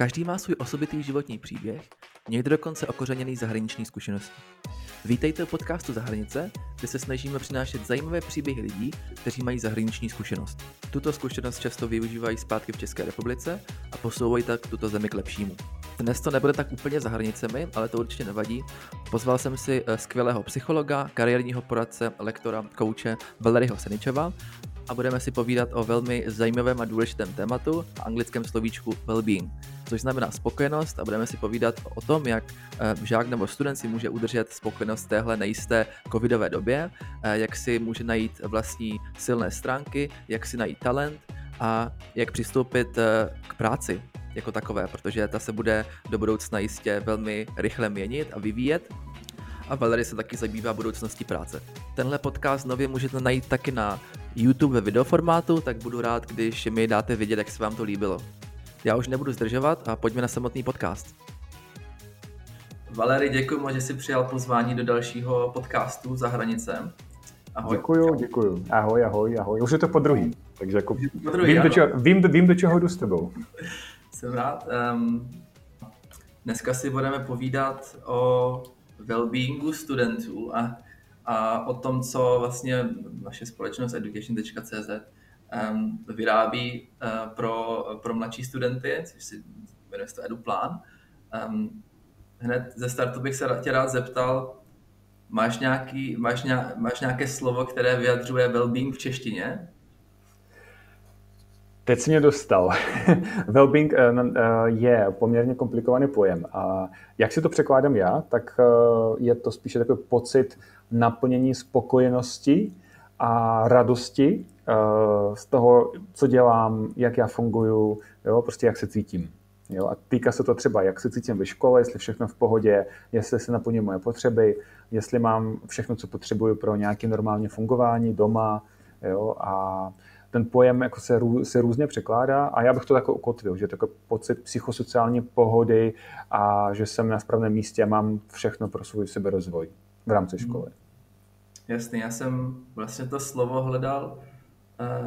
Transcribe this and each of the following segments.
Každý má svůj osobitý životní příběh, někdo dokonce okořeněný zahraniční zkušeností. Vítejte u podcastu Zahranice, kde se snažíme přinášet zajímavé příběhy lidí, kteří mají zahraniční zkušenost. Tuto zkušenost často využívají zpátky v České republice a posouvají tak tuto zemi k lepšímu. Dnes to nebude tak úplně za hranicemi, ale to určitě nevadí. Pozval jsem si eh, skvělého psychologa, kariérního poradce, lektora, kouče Valeryho Seničova a budeme si povídat o velmi zajímavém a důležitém tématu, anglickém slovíčku well-being, což znamená spokojenost a budeme si povídat o tom, jak eh, žák nebo student si může udržet spokojenost v téhle nejisté covidové době, eh, jak si může najít vlastní silné stránky, jak si najít talent a jak přistoupit eh, k práci jako takové, protože ta se bude do budoucna jistě velmi rychle měnit a vyvíjet a Valery se taky zabývá budoucností práce. Tenhle podcast nově můžete najít taky na YouTube ve videoformátu, tak budu rád, když mi dáte vědět, jak se vám to líbilo. Já už nebudu zdržovat a pojďme na samotný podcast. Valery, děkuji moc, že jsi přijal pozvání do dalšího podcastu za hranicem. Ahoj. Děkuju, děkuju. Ahoj, ahoj, ahoj. Už je to po druhý, takže jako po druhý, vím, do čeho, vím, vím, do čeho jdu s tebou. Jsem rád. Um, dneska si budeme povídat o well-beingu studentů a a o tom, co vlastně naše společnost education.cz um, vyrábí uh, pro, pro mladší studenty, což si jmenuje to EduPlán. Um, hned ze startu bych se tě rád zeptal, máš, nějaký, máš, nějak, máš nějaké slovo, které vyjadřuje well-being v češtině? Teď jsi mě dostal. Wellbeing eh, eh, je poměrně komplikovaný pojem. A jak si to překládám já, tak je to spíše takový pocit naplnění spokojenosti a radosti z toho, co dělám, jak já funguju, jo, prostě jak se cítím. Jo, a týká se to třeba, jak se cítím ve škole, jestli všechno v pohodě, jestli se naplní moje potřeby, jestli mám všechno, co potřebuju pro nějaké normální fungování doma. Jo, a ten pojem jako se, rů, se různě překládá a já bych to takhle ukotvil, že to pocit psychosociální pohody a že jsem na správném místě a mám všechno pro svůj seberozvoj v rámci hmm. školy. Jasný, já jsem vlastně to slovo hledal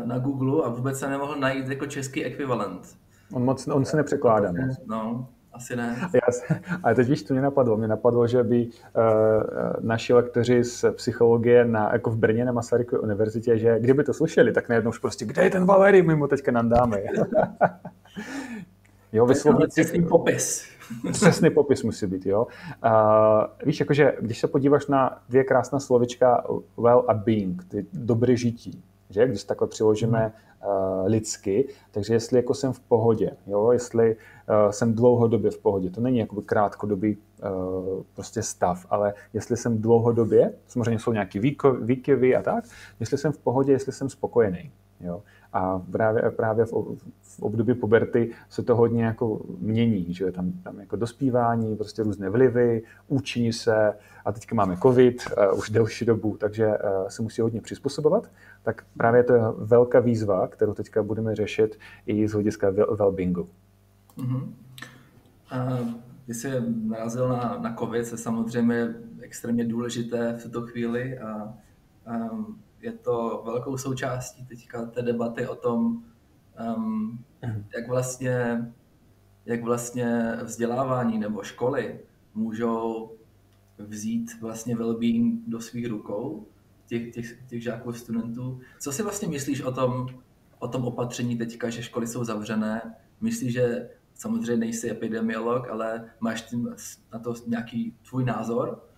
na Google a vůbec se nemohl najít jako český ekvivalent. On, moc, on se nepřekládá moc. No, asi ne. Já, ale teď víš, co mě napadlo? Mě napadlo, že by uh, naši lektoři z psychologie na, jako v Brně na Masarykové univerzitě, že kdyby to slyšeli, tak najednou už prostě, kde je ten Valery, my mu teďka nandáme. jo, vyslovit popis. Přesný popis musí být, jo. Uh, víš, jakože když se podíváš na dvě krásná slovička well a being, ty dobré žití, že? Když takhle přiložíme uh, lidsky, takže jestli jako jsem v pohodě, jo, jestli uh, jsem dlouhodobě v pohodě, to není jako krátkodobý uh, prostě stav, ale jestli jsem dlouhodobě, samozřejmě jsou nějaký výkyvy a tak, jestli jsem v pohodě, jestli jsem spokojený, jo. A právě, právě v, v období puberty se to hodně jako mění, že tam, tam jako dospívání, prostě různé vlivy, učí se a teďka máme covid uh, už delší dobu, takže uh, se musí hodně přizpůsobovat. Tak právě to je velká výzva, kterou teďka budeme řešit i z hlediska well-beingu. Mm-hmm. Uh, když jsi narazil na, na covid, se samozřejmě extrémně důležité v tuto chvíli a je to velkou součástí teďka té debaty o tom, um, jak vlastně jak vlastně vzdělávání nebo školy můžou vzít vlastně well-being do svých rukou těch, těch, těch žáků a studentů. Co si vlastně myslíš o tom, o tom opatření teďka, že školy jsou zavřené? Myslíš, že samozřejmě nejsi epidemiolog, ale máš tím na to nějaký tvůj názor?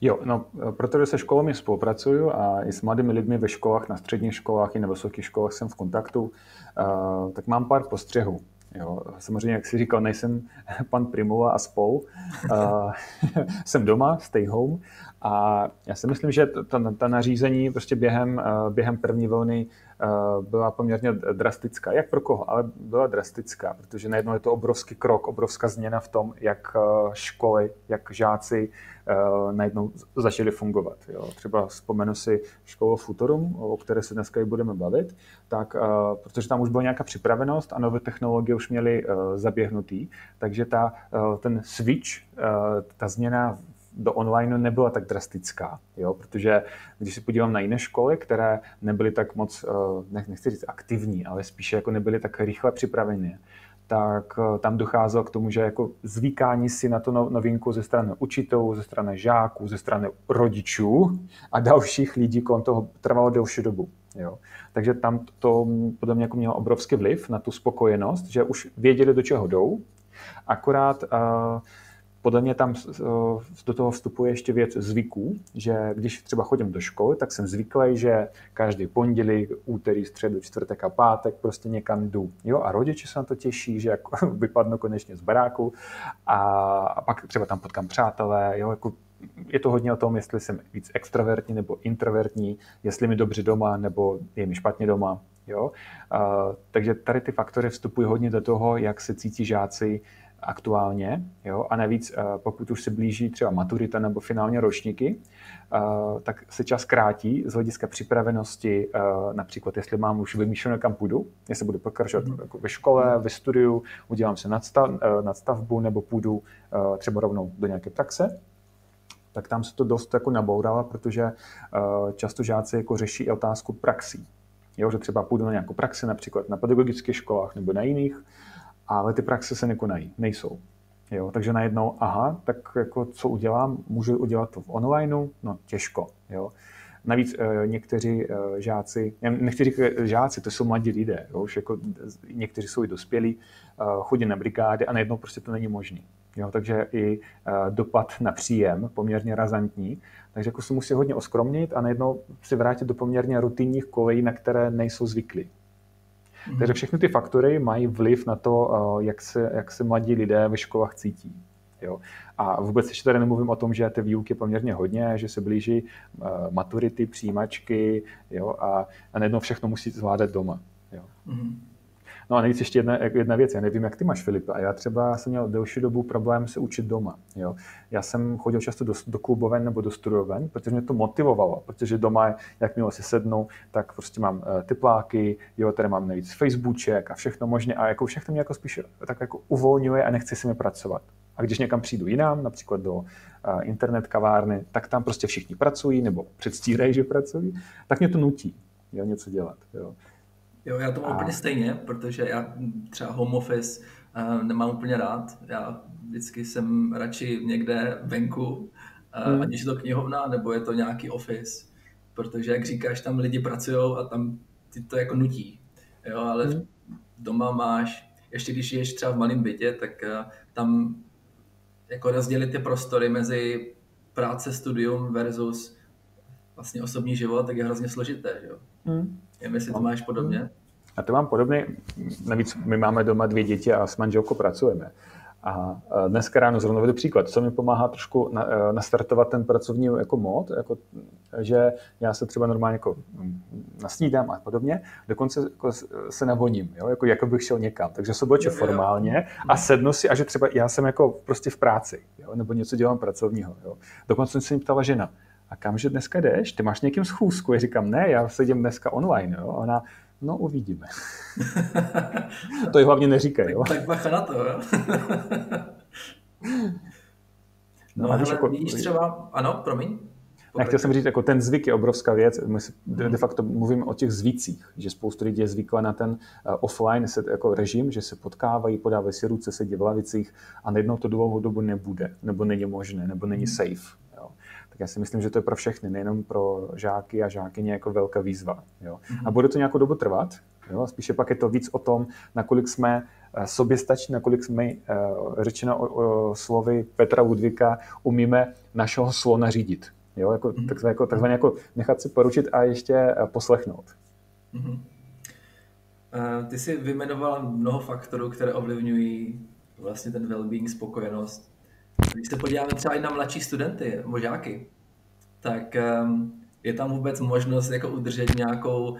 Jo, no, protože se školami spolupracuju a i s mladými lidmi ve školách, na středních školách i na vysokých školách jsem v kontaktu, uh, tak mám pár postřehů. Jo, samozřejmě, jak jsi říkal, nejsem pan Primula a spol. Uh, jsem doma, stay home. A já si myslím, že ta, ta nařízení prostě během, uh, během první vlny uh, byla poměrně drastická. Jak pro koho, ale byla drastická, protože najednou je to obrovský krok, obrovská změna v tom, jak školy, jak žáci uh, najednou začaly fungovat. Jo. Třeba vzpomenu si školu Futurum, o které se dneska i budeme bavit, tak, uh, protože tam už byla nějaká připravenost a nové technologie už měly uh, zaběhnutý, takže ta, ten switch, ta změna do online nebyla tak drastická, jo? protože když se podívám na jiné školy, které nebyly tak moc, nechci říct aktivní, ale spíše jako nebyly tak rychle připravené, tak eh, tam docházelo k tomu, že jako zvykání si na tu no, novinku ze strany učitelů, ze strany žáků, ze strany rodičů a dalších lidí kolem toho trvalo delší dobu. Jo. Takže tam to podle mě jako mělo obrovský vliv na tu spokojenost, že už věděli, do čeho jdou, akorát uh, podle mě tam do toho vstupuje ještě věc zvyků, že když třeba chodím do školy, tak jsem zvyklý, že každý pondělí, úterý, středu, čtvrtek a pátek prostě někam jdu. Jo, a rodiče se na to těší, že jako vypadnu konečně z baráku a, a pak třeba tam potkám přátelé, jo, jako je to hodně o tom, jestli jsem víc extrovertní nebo introvertní, jestli mi dobře doma nebo je mi špatně doma. Jo? Uh, takže tady ty faktory vstupují hodně do toho, jak se cítí žáci aktuálně. Jo? A navíc, uh, pokud už se blíží třeba maturita nebo finálně ročníky, uh, tak se čas krátí z hlediska připravenosti, uh, například jestli mám už vymýšleno, kam půjdu, jestli budu pokračovat mm. jako ve škole, ve studiu, udělám se nadstav, nadstavbu nebo půjdu třeba rovnou do nějaké praxe, tak tam se to dost jako nabouralo, protože často žáci jako řeší i otázku praxí. Jo, že třeba půjdu na nějakou praxi, například na pedagogických školách nebo na jiných, ale ty praxe se nekonají, nejsou. Jo, takže najednou, aha, tak jako co udělám? Můžu udělat to v onlineu? No těžko. Jo. Navíc e, někteří e, žáci, nechci říkat žáci, to jsou mladí lidé, jo, už jako někteří jsou i dospělí, e, chodí na brigády a najednou prostě to není možné. Jo, takže i dopad na příjem poměrně razantní. Takže jako se musí hodně oskromnit a najednou si vrátit do poměrně rutinních kolejí, na které nejsou zvyklí. Mm. Takže všechny ty faktory mají vliv na to, uh, jak, se, jak se mladí lidé ve školách cítí. Jo. A vůbec ještě tady nemluvím o tom, že ty výuky je poměrně hodně, že se blíží uh, maturity, přijímačky jo, a, a najednou všechno musí zvládat doma. Jo. Mm. No a nejvíc ještě jedna, jedna věc, já nevím, jak ty máš, Filip, a já třeba jsem měl delší dobu problém se učit doma. Jo. Já jsem chodil často do, do kluboven nebo do studoven, protože mě to motivovalo, protože doma, jakmile si sednu, tak prostě mám uh, tepláky, jo, tady mám nejvíc Facebookček a všechno možně a jako všechno mě jako spíš tak jako uvolňuje a nechci si mi pracovat. A když někam přijdu jinam, například do uh, internet kavárny, tak tam prostě všichni pracují nebo předstírají, že pracují, tak mě to nutí jo, něco dělat. Jo. Jo, já to mám a... úplně stejně, protože já třeba home office uh, nemám úplně rád. Já vždycky jsem radši někde venku, uh, hmm. ať je to knihovna, nebo je to nějaký office, protože jak říkáš, tam lidi pracují a tam ty to jako nutí. Jo, ale hmm. doma máš, ještě když ješ třeba v malém bytě, tak uh, tam jako rozdělit ty prostory mezi práce, studium versus vlastně osobní život, tak je hrozně složité. Jo? Hmm. Nevím, jestli to máš podobně. A to mám podobně, navíc my máme doma dvě děti a s manželkou pracujeme. A dneska ráno zrovna vedu příklad, co mi pomáhá trošku na, e, nastartovat ten pracovní jako mod, jako, že já se třeba normálně jako mm, nasnídám a podobně, dokonce jako se navoním, jo, jako, jako bych šel někam. Takže se formálně a sednu si a že třeba já jsem jako prostě v práci, jo, nebo něco dělám pracovního. Jo. Dokonce se mi ptala žena, a kamže dneska jdeš? Ty máš někým schůzku? Já říkám, ne, já sedím dneska online. Jo? Ona, no uvidíme. to je hlavně neříkej. Jo? Tak bacha na to, jo? no, no a hele, jako... vidíš třeba, ano, promiň. Já chtěl jsem říct, jako ten zvyk je obrovská věc. My de facto mluvíme o těch zvicích, že spoustu lidí je zvykla na ten uh, offline set, jako režim, že se potkávají, podávají si ruce, sedí v lavicích a najednou to dlouhou dobu nebude, nebo není možné, nebo není hmm. safe tak já si myslím, že to je pro všechny, nejenom pro žáky a žákyně jako velká výzva. Jo. A bude to nějakou dobu trvat, jo. spíše pak je to víc o tom, nakolik jsme eh, soběstační, nakolik jsme, eh, řečeno o, o slovy Petra Ludvíka, umíme našeho slona řídit. Jo, jako, mm-hmm. takzvaně, jako, takzvaně jako nechat si poručit a ještě eh, poslechnout. Mm-hmm. Ty jsi vyjmenoval mnoho faktorů, které ovlivňují vlastně ten well-being, spokojenost. Když se podíváme třeba i na mladší studenty, možáky, tak um, je tam vůbec možnost jako udržet nějakou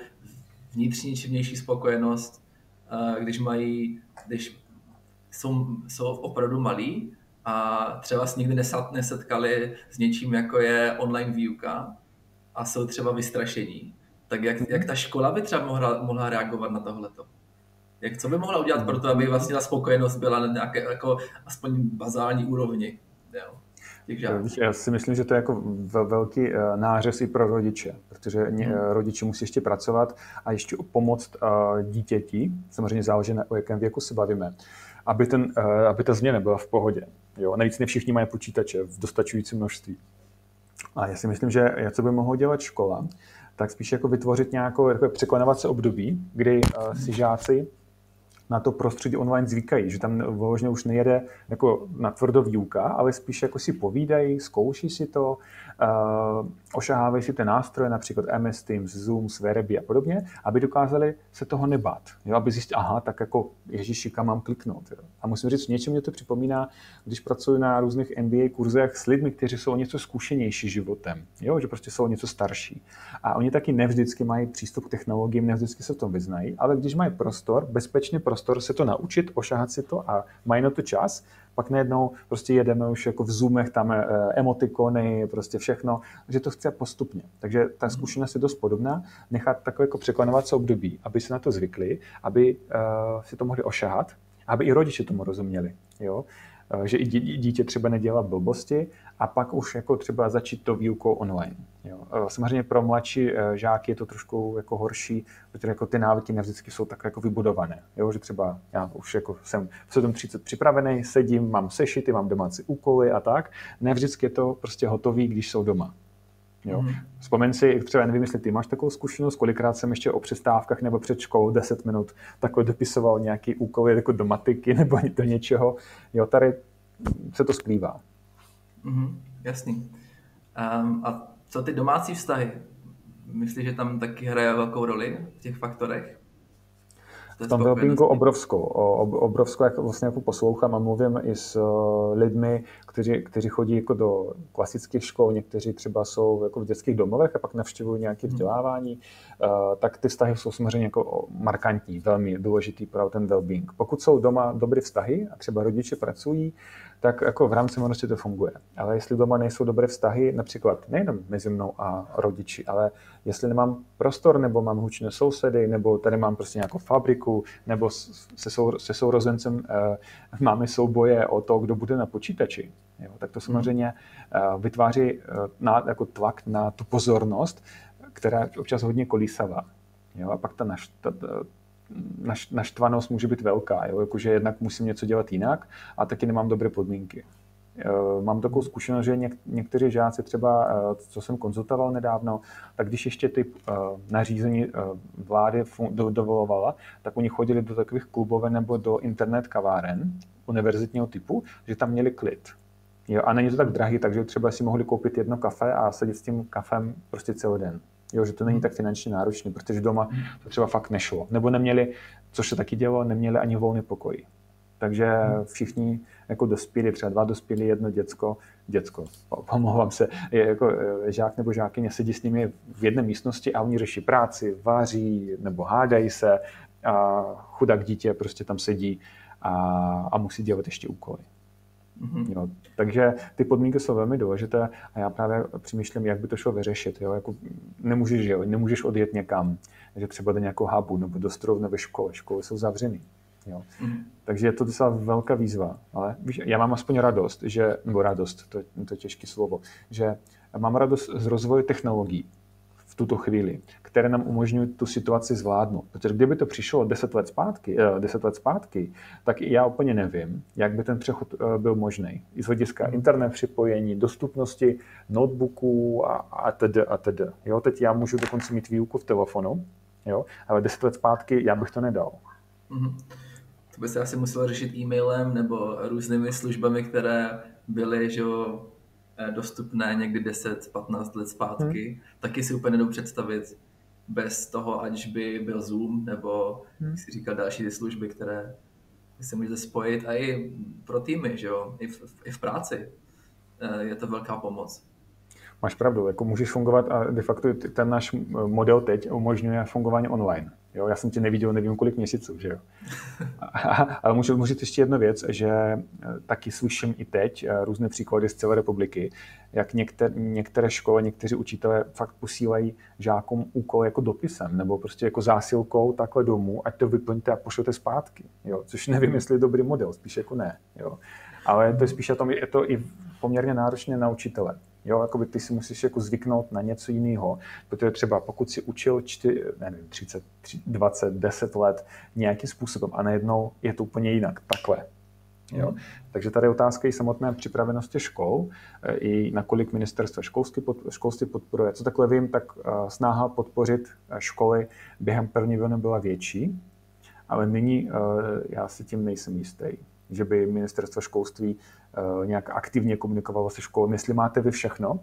vnitřní či vnější spokojenost, uh, když mají, když jsou, jsou opravdu malí a třeba se nikdy nesetkali s něčím, jako je online výuka a jsou třeba vystrašení. Tak jak, jak ta škola by třeba mohla, mohla reagovat na tohleto? Jak, co by mohla udělat pro to, aby vlastně ta spokojenost byla na nějaké jako aspoň bazální úrovni? Jo? Já si myslím, že to je jako velký eh, nářez i pro rodiče, protože hmm. rodiče musí ještě pracovat a ještě pomoct dítěti, samozřejmě záleží na o jakém věku se bavíme, aby, ten, aby ta změna byla v pohodě. Jo? Navíc ne všichni mají počítače v dostačujícím množství. A já si myslím, že co by mohla dělat škola, tak spíš jako vytvořit nějakou jako překonávací období, kdy si žáci na to prostředí online zvykají, že tam vložně už nejede jako na tvrdo výuka, ale spíš jako si povídají, zkouší si to, ošahávají si ty nástroje, například MS Teams, Zoom, Svereby a podobně, aby dokázali se toho nebát. Jo? Aby zjistili, aha, tak jako Ježíši, kam mám kliknout. Jo? A musím říct, něčem mě to připomíná, když pracuji na různých MBA kurzech s lidmi, kteří jsou o něco zkušenější životem, jo? že prostě jsou o něco starší. A oni taky nevždycky mají přístup k technologiím, nevždycky se v tom vyznají, ale když mají prostor, bezpečný prostor se to naučit, ošahat si to a mají na to čas, pak najednou prostě jedeme už jako v Zoomech, tam eh, emotikony, prostě všechno, že to chce postupně. Takže ta zkušenost je dost podobná, nechat takové jako překonovací období, aby se na to zvykli, aby uh, si to mohli ošahat, aby i rodiče tomu rozuměli. Jo? Eh, že i dítě třeba nedělá blbosti a pak už jako třeba začít to výukou online. Jo. Eh, samozřejmě pro mladší eh, žáky je to trošku jako horší, protože jako ty návyky nevždycky jsou tak jako vybudované. Jo, že třeba já už jako jsem v 7.30 připravený, sedím, mám sešity, mám domácí úkoly a tak. Ne vždycky je to prostě hotový, když jsou doma. Jo. Mm. Vzpomeň si, třeba nevím, jestli ty máš takovou zkušenost, kolikrát jsem ještě o přestávkách nebo před školou 10 minut takhle dopisoval nějaký úkol jako do matiky nebo do něčeho. Jo, tady se to splývá. Mm, jasný. Um, a co ty domácí vztahy? Myslíš, že tam taky hraje velkou roli v těch faktorech? V tom wellbeingu obrovskou. Obrovskou, jak vlastně jako poslouchám a mluvím i s lidmi, kteří, kteří chodí jako do klasických škol, někteří třeba jsou jako v dětských domovech a pak navštěvují nějaké hmm. vzdělávání, hmm. tak ty vztahy jsou samozřejmě jako markantní, velmi důležitý pro ten well-being. Pokud jsou doma dobré vztahy a třeba rodiče pracují, tak jako v rámci možnosti to funguje. Ale jestli doma nejsou dobré vztahy, například nejenom mezi mnou a rodiči, ale jestli nemám prostor, nebo mám hučné sousedy, nebo tady mám prostě nějakou fabriku, nebo se, sou, se sourozencem eh, máme souboje o to, kdo bude na počítači, jo, tak to samozřejmě eh, vytváří eh, na, jako tlak na tu pozornost, která je občas hodně kolísavá. Jo, a pak ta, naš, ta, ta naš, naštvanost může být velká, jo? Jakože jednak musím něco dělat jinak a taky nemám dobré podmínky. Eh, mám takovou zkušenost, že něk, někteří žáci třeba, eh, co jsem konzultoval nedávno, tak když ještě ty eh, nařízení vlády dovolovala, tak oni chodili do takových klubové nebo do internet kaváren univerzitního typu, že tam měli klid. Jo, a není to tak drahý, takže třeba si mohli koupit jedno kafe a sedět s tím kafem prostě celý den. Jo, že to není tak finančně náročné, protože doma to třeba fakt nešlo. Nebo neměli, což se taky dělo, neměli ani volný pokoj. Takže všichni jako dospělí, třeba dva dospělí, jedno děcko, děcko, pomlouvám se, je jako e, žák nebo žákyně sedí s nimi v jedné místnosti a oni řeší práci, vaří nebo hádají se a chudák dítě prostě tam sedí a, a musí dělat ještě úkoly. Mm-hmm. Jo, takže ty podmínky jsou velmi důležité a já právě přemýšlím, jak by to šlo vyřešit. Jo? Jako nemůžeš, jo? nemůžeš odjet někam, že třeba do nějakou hubu nebo do strovny ve škole. Školy jsou zavřený. Jo. Mm. Takže je to docela velká výzva. Ale víš, já mám aspoň radost, že, nebo radost, to, to je těžké slovo, že mám radost z rozvoje technologií v tuto chvíli, které nám umožňují tu situaci zvládnout. Protože kdyby to přišlo 10 let zpátky, 10 eh, let zpátky tak já úplně nevím, jak by ten přechod eh, byl možný. I z hlediska internet připojení, dostupnosti notebooků a, a tedy a tedy. Jo, teď já můžu dokonce mít výuku v telefonu, jo, ale 10 let zpátky já bych to nedal. Mm-hmm. To by se asi muselo řešit e-mailem nebo různými službami, které byly, že jo, dostupné někdy 10-15 let zpátky, hmm. taky si úplně nedou představit bez toho, aniž by byl Zoom nebo, hmm. jak si říkal, další ty služby, které se můžete spojit a i pro týmy, že jo, i v, i v práci eh, je to velká pomoc. Máš pravdu, jako můžeš fungovat a de facto ten náš model teď umožňuje fungování online. Jo, já jsem tě neviděl nevím kolik měsíců, že jo. Ale můžu, můžu ještě jednu věc, že eh, taky slyším i teď eh, různé příklady z celé republiky, jak některé, některé školy, někteří učitelé fakt posílají žákům úkol jako dopisem nebo prostě jako zásilkou takhle domů, ať to vyplňte a pošlete zpátky. Jo, což nevím, jestli je dobrý model, spíš jako ne. Jo. Ale to je spíš o tom, je to i poměrně náročné na učitele. Jo, jakoby ty si musíš jako zvyknout na něco jiného, protože třeba pokud si učil čty, nevím, 30, 20, 10 let nějakým způsobem a najednou je to úplně jinak, takhle. Jo? Mm. Takže tady je otázka i samotné připravenosti škol, eh, i nakolik ministerstvo školství, pod, školství podporuje. Co takhle vím, tak eh, snaha podpořit eh, školy během první vlny byla větší, ale nyní já si tím nejsem jistý, že by ministerstvo školství nějak aktivně komunikovalo se školou. Jestli máte vy všechno,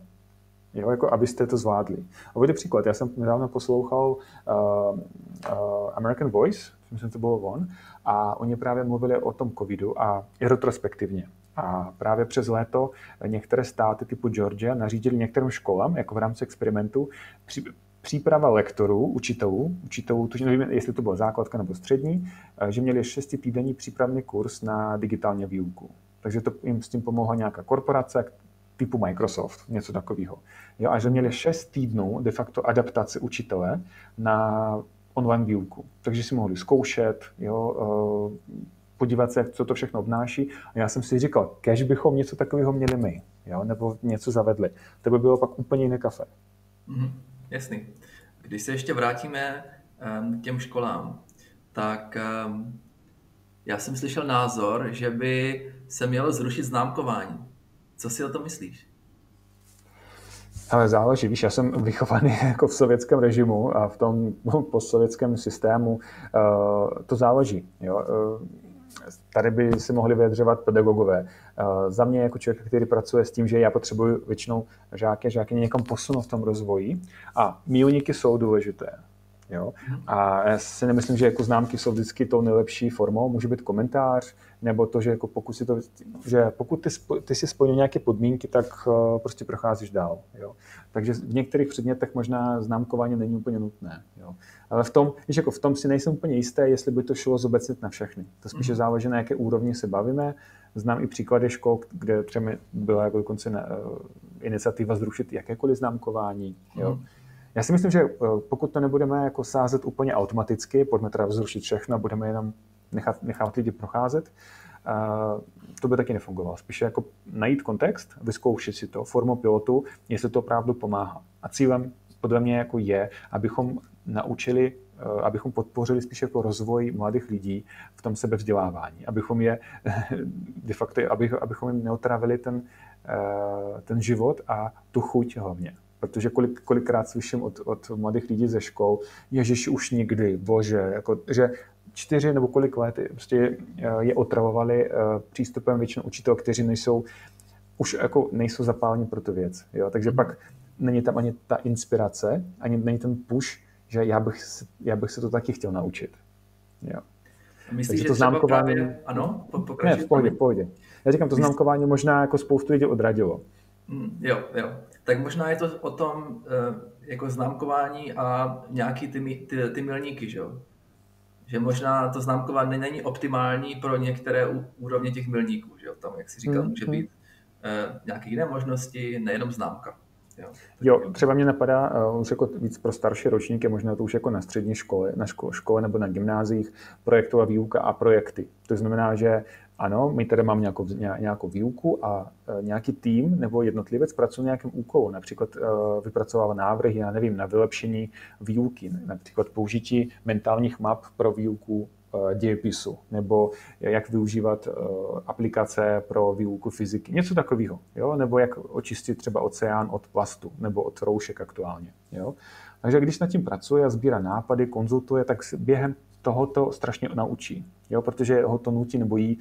jo, jako abyste to zvládli. A uvedu příklad. Já jsem nedávno poslouchal uh, uh, American Voice, myslím, že to bylo on, a oni právě mluvili o tom covidu a i retrospektivně. A právě přes léto některé státy typu Georgia nařídili některým školám, jako v rámci experimentu, při, příprava lektorů, učitelů, učitelů, to nevím, jestli to byla základka nebo střední, že měli šestitýdenní přípravný kurz na digitální výuku. Takže to jim s tím pomohla nějaká korporace typu Microsoft, něco takového. Jo, a že měli šest týdnů de facto adaptaci učitele na online výuku. Takže si mohli zkoušet, jo, eh, podívat se, co to všechno obnáší. A já jsem si říkal, kež bychom něco takového měli my, jo, nebo něco zavedli. To by bylo pak úplně jiné kafe. Mm, jasný. Když se ještě vrátíme um, k těm školám, tak um, já jsem slyšel názor, že by se mělo zrušit známkování. Co si o tom myslíš? Ale záleží, víš, já jsem vychovaný jako v sovětském režimu a v tom postsovětském systému. Eh, to záleží. Jo? Eh, tady by si mohli vyjadřovat pedagogové. Eh, za mě jako člověk, který pracuje s tím, že já potřebuji většinou žáky žáky někam posunout v tom rozvoji a mílníky jsou důležité. Jo? A já si nemyslím, že jako známky jsou vždycky tou nejlepší formou. Může být komentář, nebo to, že jako pokud, si to, že pokud ty, ty si splnil nějaké podmínky, tak uh, prostě procházíš dál. Jo? Takže v některých předmětech možná známkování není úplně nutné. Jo? Ale v tom, víš, jako v tom si nejsem úplně jisté, jestli by to šlo zobecnit na všechny. To spíše mm. záleží, na jaké úrovni se bavíme. Znám i příklady škol, kde třeba byla jako dokonce na, uh, iniciativa zrušit jakékoliv známkování. Jo? Mm já si myslím, že eh, pokud to nebudeme jako sázet úplně automaticky, pojďme teda zrušit všechno, budeme jenom nechat, nechat lidi procházet, to by taky nefungovalo. Spíše jako najít kontext, vyzkoušet si to formou pilotu, jestli to opravdu pomáhá. A cílem podle mě jako je, abychom naučili, uh, abychom podpořili spíše jako rozvoj mladých lidí v tom sebevzdělávání, abychom je de facto, abychom jim neotravili ten, uh, ten život a tu chuť hlavně. Protože kolik, kolikrát slyším od, od mladých lidí ze škol, ježiš, už nikdy, bože, jako, že čtyři nebo kolik let prostě eh, je otravovali eh, přístupem většinou učitel, kteří nejsou, už jako nejsou zapálení pro tu věc. Jo? Takže hmm. pak není tam ani ta inspirace, ani není ten push, že já bych, já bych se to taky chtěl naučit. Jo. Myslíš, Takže to známkování... Právě... Ano, Ne, v pohodě, v pohodě. Já říkám, to známkování možná jako spoustu lidí odradilo. Mm, jo, jo tak možná je to o tom eh, jako známkování a nějaký ty, ty, ty milníky, že jo? Že možná to známkování není optimální pro některé úrovně těch milníků, že jo? Tam, jak si říkal, může mhm. být uh, nějaké jiné možnosti, nejenom známka. Jo, jo třeba mě napadá uh, už jako víc pro starší ročníky, možná to už jako na střední škole, na škole, škole nebo na gymnázích, projektová výuka a projekty. To znamená, že ano, my tady máme nějakou, nějakou výuku a e, nějaký tým nebo jednotlivec pracuje na nějakém úkolu, například e, vypracovává návrhy, já nevím, na vylepšení výuky, například použití mentálních map pro výuku e, dějepisu, nebo jak využívat aplikace pro výuku fyziky, něco takového, jo? nebo jak očistit třeba oceán od plastu, nebo od roušek aktuálně. Jo? Takže když nad tím pracuje a sbírá nápady, konzultuje, tak během tohoto strašně naučí, jo? protože ho to nutí nebo jí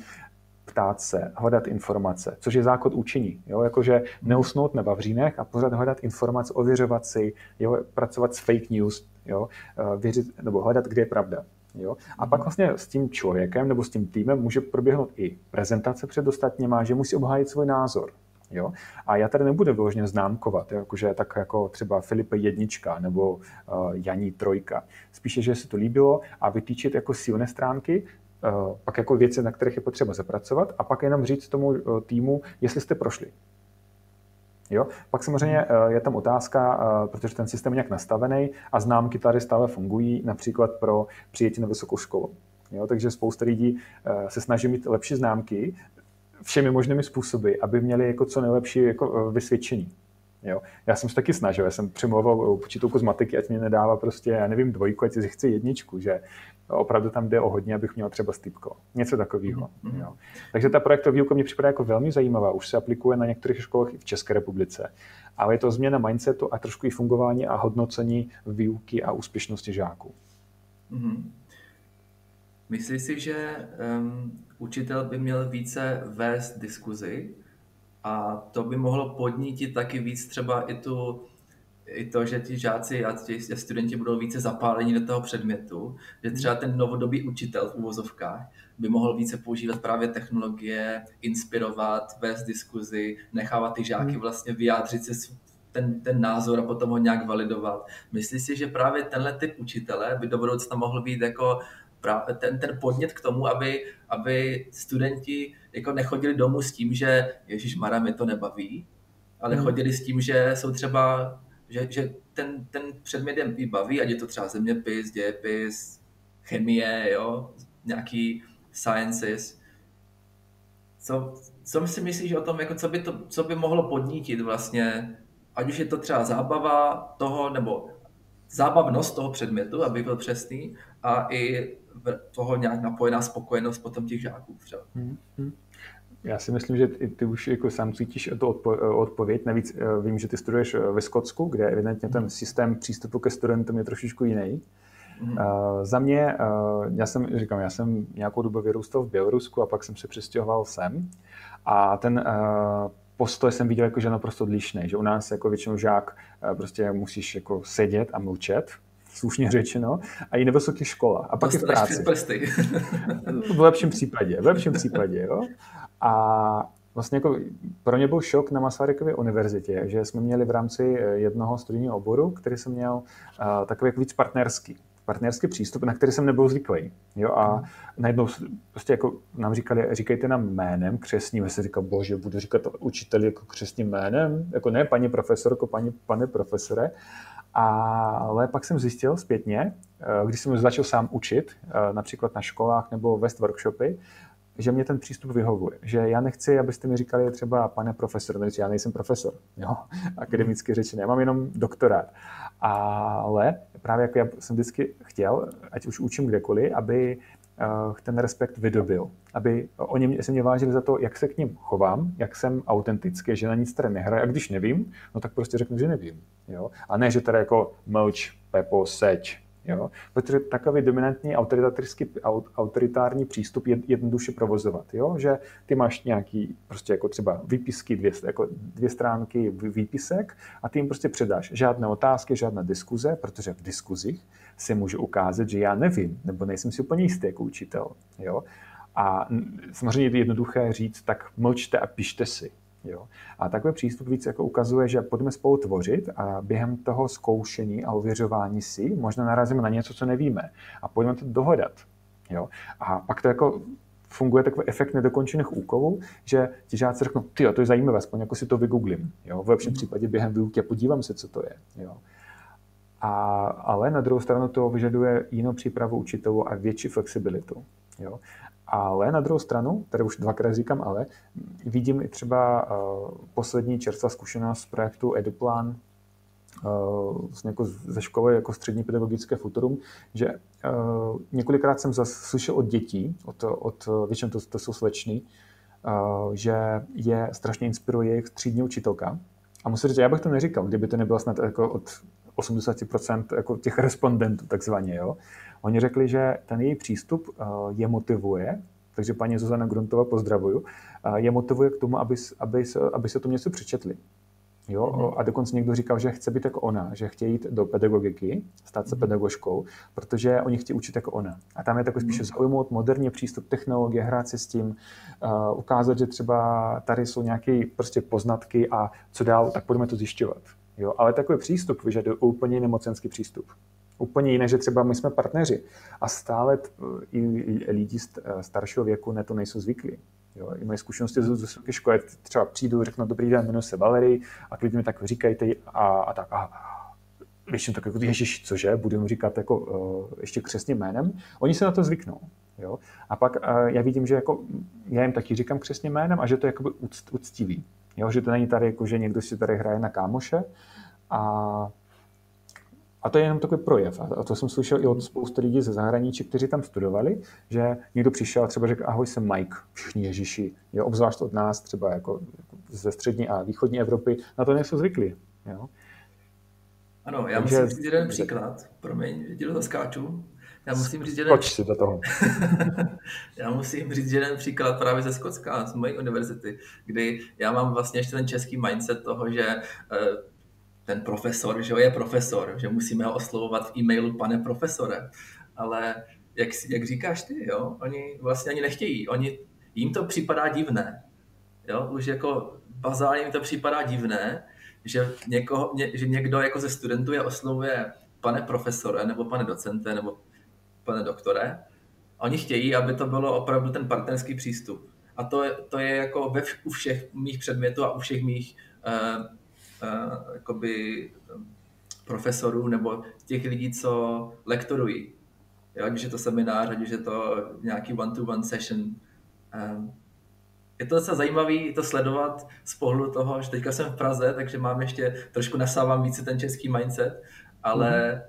ptát se, hledat informace, což je základ učení. Jo? Jakože neusnout na vavřínech a pořád hledat informace, ověřovat si, jo? pracovat s fake news, jo? Eh, věřit, nebo hledat, kde je pravda. Jo? A pak vlastně s tím člověkem nebo s tím týmem může proběhnout i prezentace před ostatníma, že musí obhájit svůj názor. Jo? A já tady nebudu vyloženě známkovat, jakože tak jako třeba Filipe jednička nebo uh, Janí trojka. Spíše, že se to líbilo a vytýčit jako silné stránky, pak jako věci, na kterých je potřeba zapracovat a pak jenom říct tomu eh, týmu, jestli jste prošli. Jo? Pak samozřejmě eh, je tam otázka, protože ten systém je nějak nastavený a známky tady stále fungují, například pro přijetí na vysokou školu. Jo? Takže spousta lidí se snaží mít lepší známky, všemi možnými způsoby, aby měli jako co nejlepší jako eh, vysvědčení. Jo. Já jsem se taky snažil, já jsem přemlouval počítelku z matiky, ať mě nedává prostě, já nevím, dvojku, ať si chce jedničku, že opravdu tam jde o hodně, abych měl třeba stýpko. Něco takového. Mm-hmm. Jo. Takže ta projektová výuka mě připadá jako velmi zajímavá. Už se aplikuje na některých školách i v České republice. Ale je to změna mindsetu a trošku i fungování a hodnocení výuky a úspěšnosti žáků. Mm-hmm. Myslíš si, že um, učitel by měl více vést diskuzi a to by mohlo podnítit taky víc třeba i tu i to, že ti žáci a ti studenti budou více zapáleni do toho předmětu, že třeba ten novodobý učitel v uvozovkách by mohl více používat právě technologie, inspirovat, vést diskuzi, nechávat ty žáky hmm. vlastně vyjádřit se ten, ten názor a potom ho nějak validovat. Myslíš si, že právě tenhle typ učitele by do budoucna mohl být jako právě ten, ten podnět k tomu, aby, aby studenti jako nechodili domů s tím, že Ježíš Mara mi to nebaví, ale hmm. chodili s tím, že jsou třeba, že, že ten, ten předmět je baví, ať je to třeba zeměpis, dějepis, chemie, jo, nějaký sciences. Co, co si myslíš o tom, jako co, by to, co by mohlo podnítit vlastně, ať už je to třeba zábava toho, nebo zábavnost toho předmětu, aby byl přesný, a i toho nějak napojená spokojenost potom těch žáků třeba. Hmm, hmm. Já si myslím, že ty, ty už jako sám cítíš to odpo, odpověď. Navíc eh, vím, že ty studuješ eh, ve Skotsku, kde evidentně ten systém přístupu ke studentům je trošičku jiný. Mm. Uh, za mě, uh, já jsem, říkám, já jsem nějakou dobu vyrůstal v Bělorusku a pak jsem se přestěhoval sem. A ten uh, postoj jsem viděl jako, že naprosto odlišný, že u nás jako většinou žák prostě musíš jako sedět a mlčet, slušně řečeno, a i na vysokých školách. A pak i v práci. v lepším případě, v lepším případě, jo. A vlastně jako pro mě byl šok na Masarykově univerzitě, že jsme měli v rámci jednoho studijního oboru, který jsem měl uh, takový jako víc partnerský partnerský přístup, na který jsem nebyl zvyklý. Jo, a najednou prostě jako nám říkali, říkejte nám jménem křesním. Já jsem říkal, bože, budu říkat učiteli jako křesním jménem, jako ne paní profesorko, paní, pane profesore. Ale pak jsem zjistil zpětně, eh, když jsem začal sám učit, eh, například na školách nebo vést workshopy, že mě ten přístup vyhovuje. Že já nechci, abyste mi říkali třeba pane profesor, no, já nejsem profesor, jo, akademicky řečeně, já mám jenom doktorát. Ale právě jako já jsem vždycky chtěl, ať už učím kdekoliv, aby ten respekt vydobil. Aby oni se mě vážili za to, jak se k ním chovám, jak jsem autentický, že na nic tady nehraje. A když nevím, no tak prostě řeknu, že nevím. Jo? A ne, že tady jako mlč, pepo, seč, Jo? Protože takový dominantní autoritární přístup je jednoduše provozovat. Jo? Že ty máš nějaký prostě jako třeba výpisky, dvě, jako dvě stránky výpisek a ty jim prostě předáš. Žádné otázky, žádná diskuze, protože v diskuzích se může ukázat, že já nevím, nebo nejsem si úplně jistý jako učitel. Jo? A samozřejmě je jednoduché říct, tak mlčte a pište si. Jo. A takový přístup víc jako ukazuje, že pojďme spolu tvořit a během toho zkoušení a ověřování si možná narazíme na něco, co nevíme a pojďme to dohodat. Jo. A pak to jako funguje takový efekt nedokončených úkolů, že ti žáci řeknou, ty to je zajímavé, aspoň jako si to vygooglím. Jo. V lepším případě během výuky podívám se, co to je. Jo. A, ale na druhou stranu to vyžaduje jinou přípravu učitelů a větší flexibilitu. Jo. Ale na druhou stranu, tady už dvakrát říkám ale, vidím i třeba uh, poslední čerstvá zkušenost z projektu Eduplan uh, vlastně jako ze školy jako střední pedagogické futurum, že uh, několikrát jsem zase slyšel od dětí, od, od většinou to, to jsou sleční, uh, že je strašně inspiruje jejich třídní učitelka. A musím říct, já bych to neříkal, kdyby to nebylo snad jako od 80% jako těch respondentů takzvaně. Jo? Oni řekli, že ten její přístup eh, je motivuje, takže paní Zuzana Gruntová pozdravuju, eh, je motivuje k tomu, aby, aby, se, aby se to něco přečetli. Jo? Mm-hmm. A dokonce někdo říkal, že chce být jako ona, že chtějí jít do pedagogiky, stát se mm-hmm. pedagožkou, protože oni chtějí učit jako ona. A tam je takový spíše mm-hmm. zaujmout moderní přístup technologie, hrát se s tím, uh, ukázat, že třeba tady jsou nějaké prostě poznatky a co dál, tak budeme to zjišťovat. Jo? Ale takový přístup vyžaduje úplně nemocenský přístup. Úplně jiné, že třeba my jsme partneři a stále i, lidi staršího věku na to nejsou zvyklí. Jo, i moje zkušenosti z vysoké školy, třeba přijdu, řeknu, dobrý den, jmenuji se Valery a klidně mi tak říkejte a, a tak, a, většinou tak jako, ježiš, cože, budeme říkat jako uh, ještě křesně jménem, oni se na to zvyknou. Jo? A pak uh, já vidím, že jako, já jim taky říkám křesně jménem a že to je jakoby úct, úctivý. Jo? Že to není tady, jako, že někdo si tady hraje na kámoše a a to je jenom takový projev. A to jsem slyšel i od spousty lidí ze zahraničí, kteří tam studovali, že někdo přišel a třeba řekl, ahoj, jsem Mike, všichni Ježíši. Jo, obzvlášť od nás, třeba jako ze střední a východní Evropy, na to nejsou zvyklí. Jo. Ano, já Takže... musím říct jeden příklad. Promiň, že do toho skáču. Já musím říct jeden... si do toho. já musím říct jeden příklad právě ze Skotska, z mojí univerzity, kdy já mám vlastně ještě ten český mindset toho, že eh, ten profesor, že je profesor, že musíme ho oslovovat v e-mailu pane profesore. Ale jak, jak říkáš ty, jo, oni vlastně ani nechtějí. Oni, jim to připadá divné. Jo? Už jako bazálně jim to připadá divné, že, někoho, ně, že někdo jako ze studentů je oslovuje pane profesore, nebo pane docente, nebo pane doktore. Oni chtějí, aby to bylo opravdu ten partnerský přístup. A to je, to je jako ve, u všech mých předmětů a u všech mých uh, uh, jakoby, profesorů nebo těch lidí, co lektorují. Jo, ať už je to seminář, ať už je to nějaký one-to-one session. Um, je to docela zajímavé to sledovat z pohledu toho, že teďka jsem v Praze, takže mám ještě, trošku nasávám více ten český mindset, ale, mm.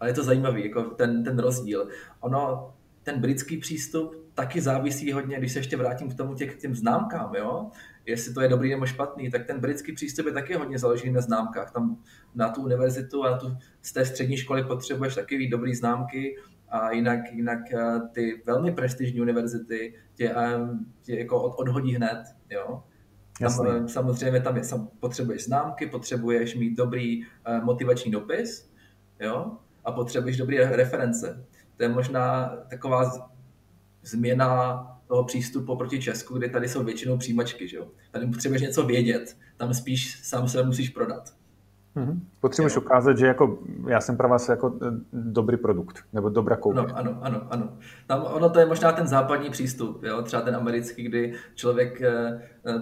Ale je to zajímavý, jako ten, ten rozdíl. Ono, ten britský přístup taky závisí hodně, když se ještě vrátím k tomu těch, k těm známkám, jo? jestli to je dobrý nebo špatný, tak ten britský přístup je taky hodně založený na známkách. Tam na tu univerzitu a tu, z té střední školy potřebuješ taky dobrý známky a jinak, jinak eh, ty velmi prestižní univerzity tě, eh, tě jako od, odhodí hned. Jo? Tam, eh, samozřejmě tam je, potřebuješ známky, potřebuješ mít dobrý motivační dopis jo? A potřebuješ dobré reference. To je možná taková změna toho přístupu proti Česku, kde tady jsou většinou přijímačky. Že jo? Tady potřebuješ něco vědět, tam spíš sám se musíš prodat. Mm-hmm. Potřebuješ jo. ukázat, že jako, já jsem pro vás jako eh, dobrý produkt, nebo dobrá koupě. No, ano, ano, ano. Tam ono to je možná ten západní přístup, jo? třeba ten americký, kdy člověk, eh, eh,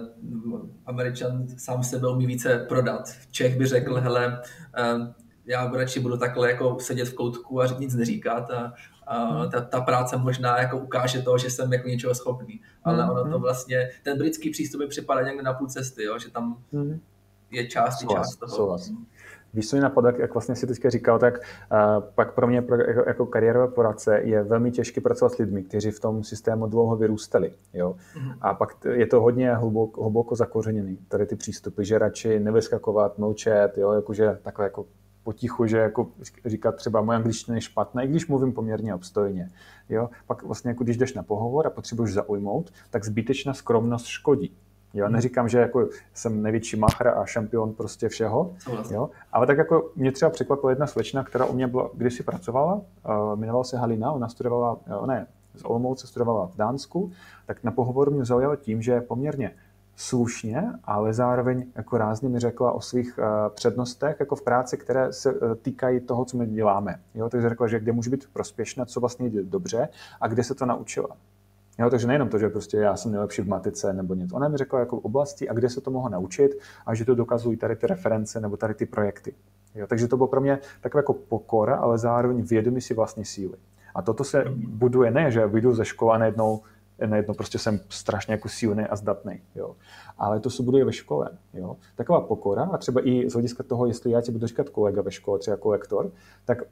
američan sám sebe umí více prodat. Čech by řekl, hele, eh, já radši budu takhle jako sedět v koutku a nic neříkat a, a ta, ta práce možná jako ukáže to, že jsem jako něčeho schopný. Ale mm, ono to mm. vlastně, ten britský přístup mi připadá někde na půl cesty, jo? že tam mm. je část, souhlas, část toho. Souhlas. Víš, co mi napadá, jak vlastně si teďka říkal, tak uh, pak pro mě pro, jako, jako kariérové poradce je velmi těžké pracovat s lidmi, kteří v tom systému dlouho vyrůstali. Jo? Mm-hmm. A pak je to hodně hluboko, hluboko zakořeněný, tady ty přístupy, že radši nevyskakovat, mlčet, jo? Jakože takhle jako potichu, že jako říkat třeba moje angličtina je špatná, i když mluvím poměrně obstojně. Jo? Pak vlastně jako když jdeš na pohovor a potřebuješ zaujmout, tak zbytečná skromnost škodí. Jo, hmm. neříkám, že jako jsem největší machr a šampion prostě všeho, jo, ale tak jako mě třeba překvapila jedna slečna, která u mě byla, když si pracovala, uh, jmenovala se Halina, ona studovala, uh, ne, z Olomouce studovala v Dánsku, tak na pohovoru mě zaujalo tím, že poměrně slušně, ale zároveň jako rázně mi řekla o svých uh, přednostech jako v práci, které se uh, týkají toho, co my děláme. Jo, takže řekla, že kde může být prospěšné, co vlastně jde dobře a kde se to naučila. Jo, takže nejenom to, že prostě já jsem nejlepší v matice nebo něco. Ona mi řekla jako oblasti a kde se to mohla naučit a že to dokazují tady ty reference nebo tady ty projekty. Jo, takže to bylo pro mě takové jako pokora, ale zároveň vědomí si vlastní síly. A toto se buduje ne, že vyjdu ze školy a najednou najednou prostě jsem strašně jako silný a zdatný. Jo. Ale to se buduje ve škole. Jo. Taková pokora a třeba i z hlediska toho, jestli já ti budu říkat kolega ve škole, třeba jako lektor, tak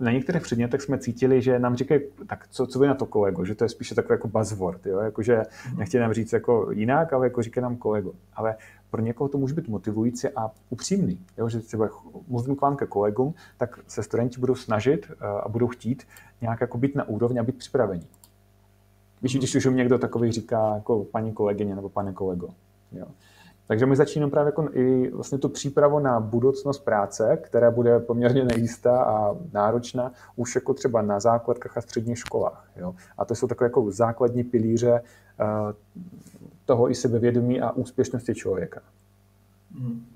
na některých předmětech jsme cítili, že nám říkají, tak co, co vy na to kolego, že to je spíše takový jako buzzword, jo? Jakože mhm. nechtějí nám říct jako jinak, ale jako říká nám kolego. Ale pro někoho to může být motivující a upřímný, jo? že třeba mluvím k vám ke kolegům, tak se studenti budou snažit eh, a budou chtít nějak jako být na úrovni a být připravení. Víš, když už mi někdo takový říká jako paní kolegyně nebo pane kolego. Jo. Takže my začínáme právě jako i vlastně tu přípravu na budoucnost práce, která bude poměrně nejistá a náročná už jako třeba na základkách a středních školách. Jo. A to jsou takové jako základní pilíře uh, toho i sebevědomí a úspěšnosti člověka. Hmm.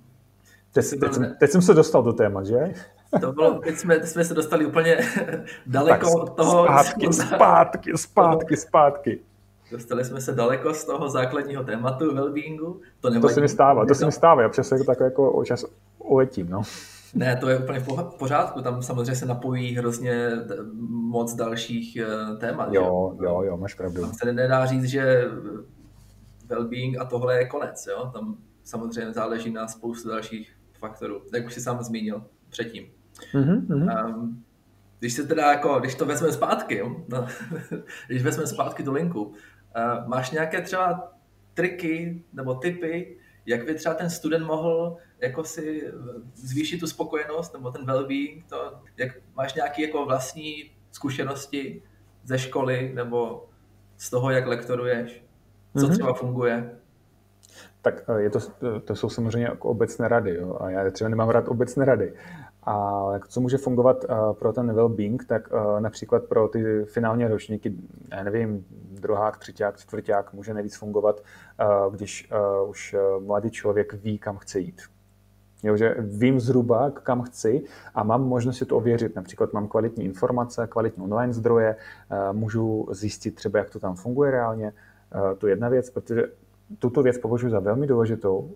Teď, teď, jsem, teď jsem se dostal do témat, že? To bylo, teď jsme, jsme se dostali úplně daleko tak od toho. Zpátky, zpátky, zpátky, zpátky. Dostali jsme se daleko z toho základního tématu wellbeingu. To, to se mi stává, to se mi stává, já přesně tak jako čas uletím, no. Ne, to je úplně v pořádku. Tam samozřejmě se napojí hrozně moc dalších eh, témat. Jo, že? jo, jo, máš pravdu. Tam se nedá říct, že well-being a tohle je konec. Jo? Tam samozřejmě záleží na spoustu dalších faktorů, jak už jsi sám zmínil předtím. Mm-hmm. Když se teda jako, když to vezmeme zpátky, no, když vezmeme zpátky tu linku, uh, máš nějaké třeba triky nebo typy, jak by třeba ten student mohl jako si zvýšit tu spokojenost nebo ten well-being, to, jak máš nějaké jako vlastní zkušenosti ze školy nebo z toho, jak lektoruješ, co mm-hmm. třeba funguje? Tak eh, je to, to jsou samozřejmě jako obecné rady, jo? a já třeba nemám rád obecné rady. A co může fungovat uh, pro ten well-being, tak uh, například pro ty finální ročníky, já nevím, druhák, třetíák, čtvrták může nejvíc fungovat, uh, když už mladý člověk ví, kam chce jít. Jo, že vím zhruba, kam chci a mám možnost si to ověřit. Například mám kvalitní informace, kvalitní online zdroje, můžu zjistit třeba, jak to tam funguje reálně. To je jedna věc, protože tuto věc považuji za velmi důležitou,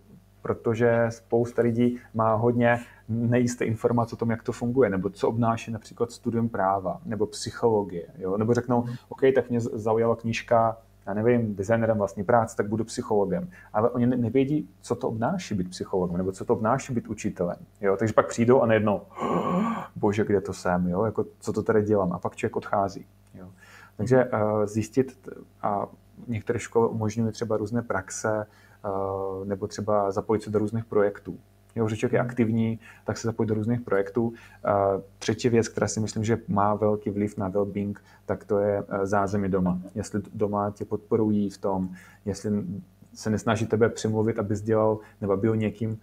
protože spousta lidí má hodně nejisté informace o tom, jak to funguje, nebo co obnáší například studium práva, nebo psychologie, jo? nebo řeknou. OK, tak mě zaujala knížka, já nevím, designerem vlastní práce, tak budu psychologem. Ale oni nevědí, co to obnáší být psychologem, nebo co to obnáší být učitelem. Jo? Takže pak přijdou a najednou, bože, kde to jsem, jo? Jako, co to tady dělám? A pak člověk odchází. Jo? Takže uh, zjistit, a některé školy umožňují třeba různé praxe, nebo třeba zapojit se do různých projektů. Jo, že člověk je aktivní, tak se zapojit do různých projektů. Třetí věc, která si myslím, že má velký vliv na well-being, tak to je e, zázemí doma. Jestli doma tě podporují v tom, jestli se nesnaží tebe přemluvit, abys dělal, nebo byl někým,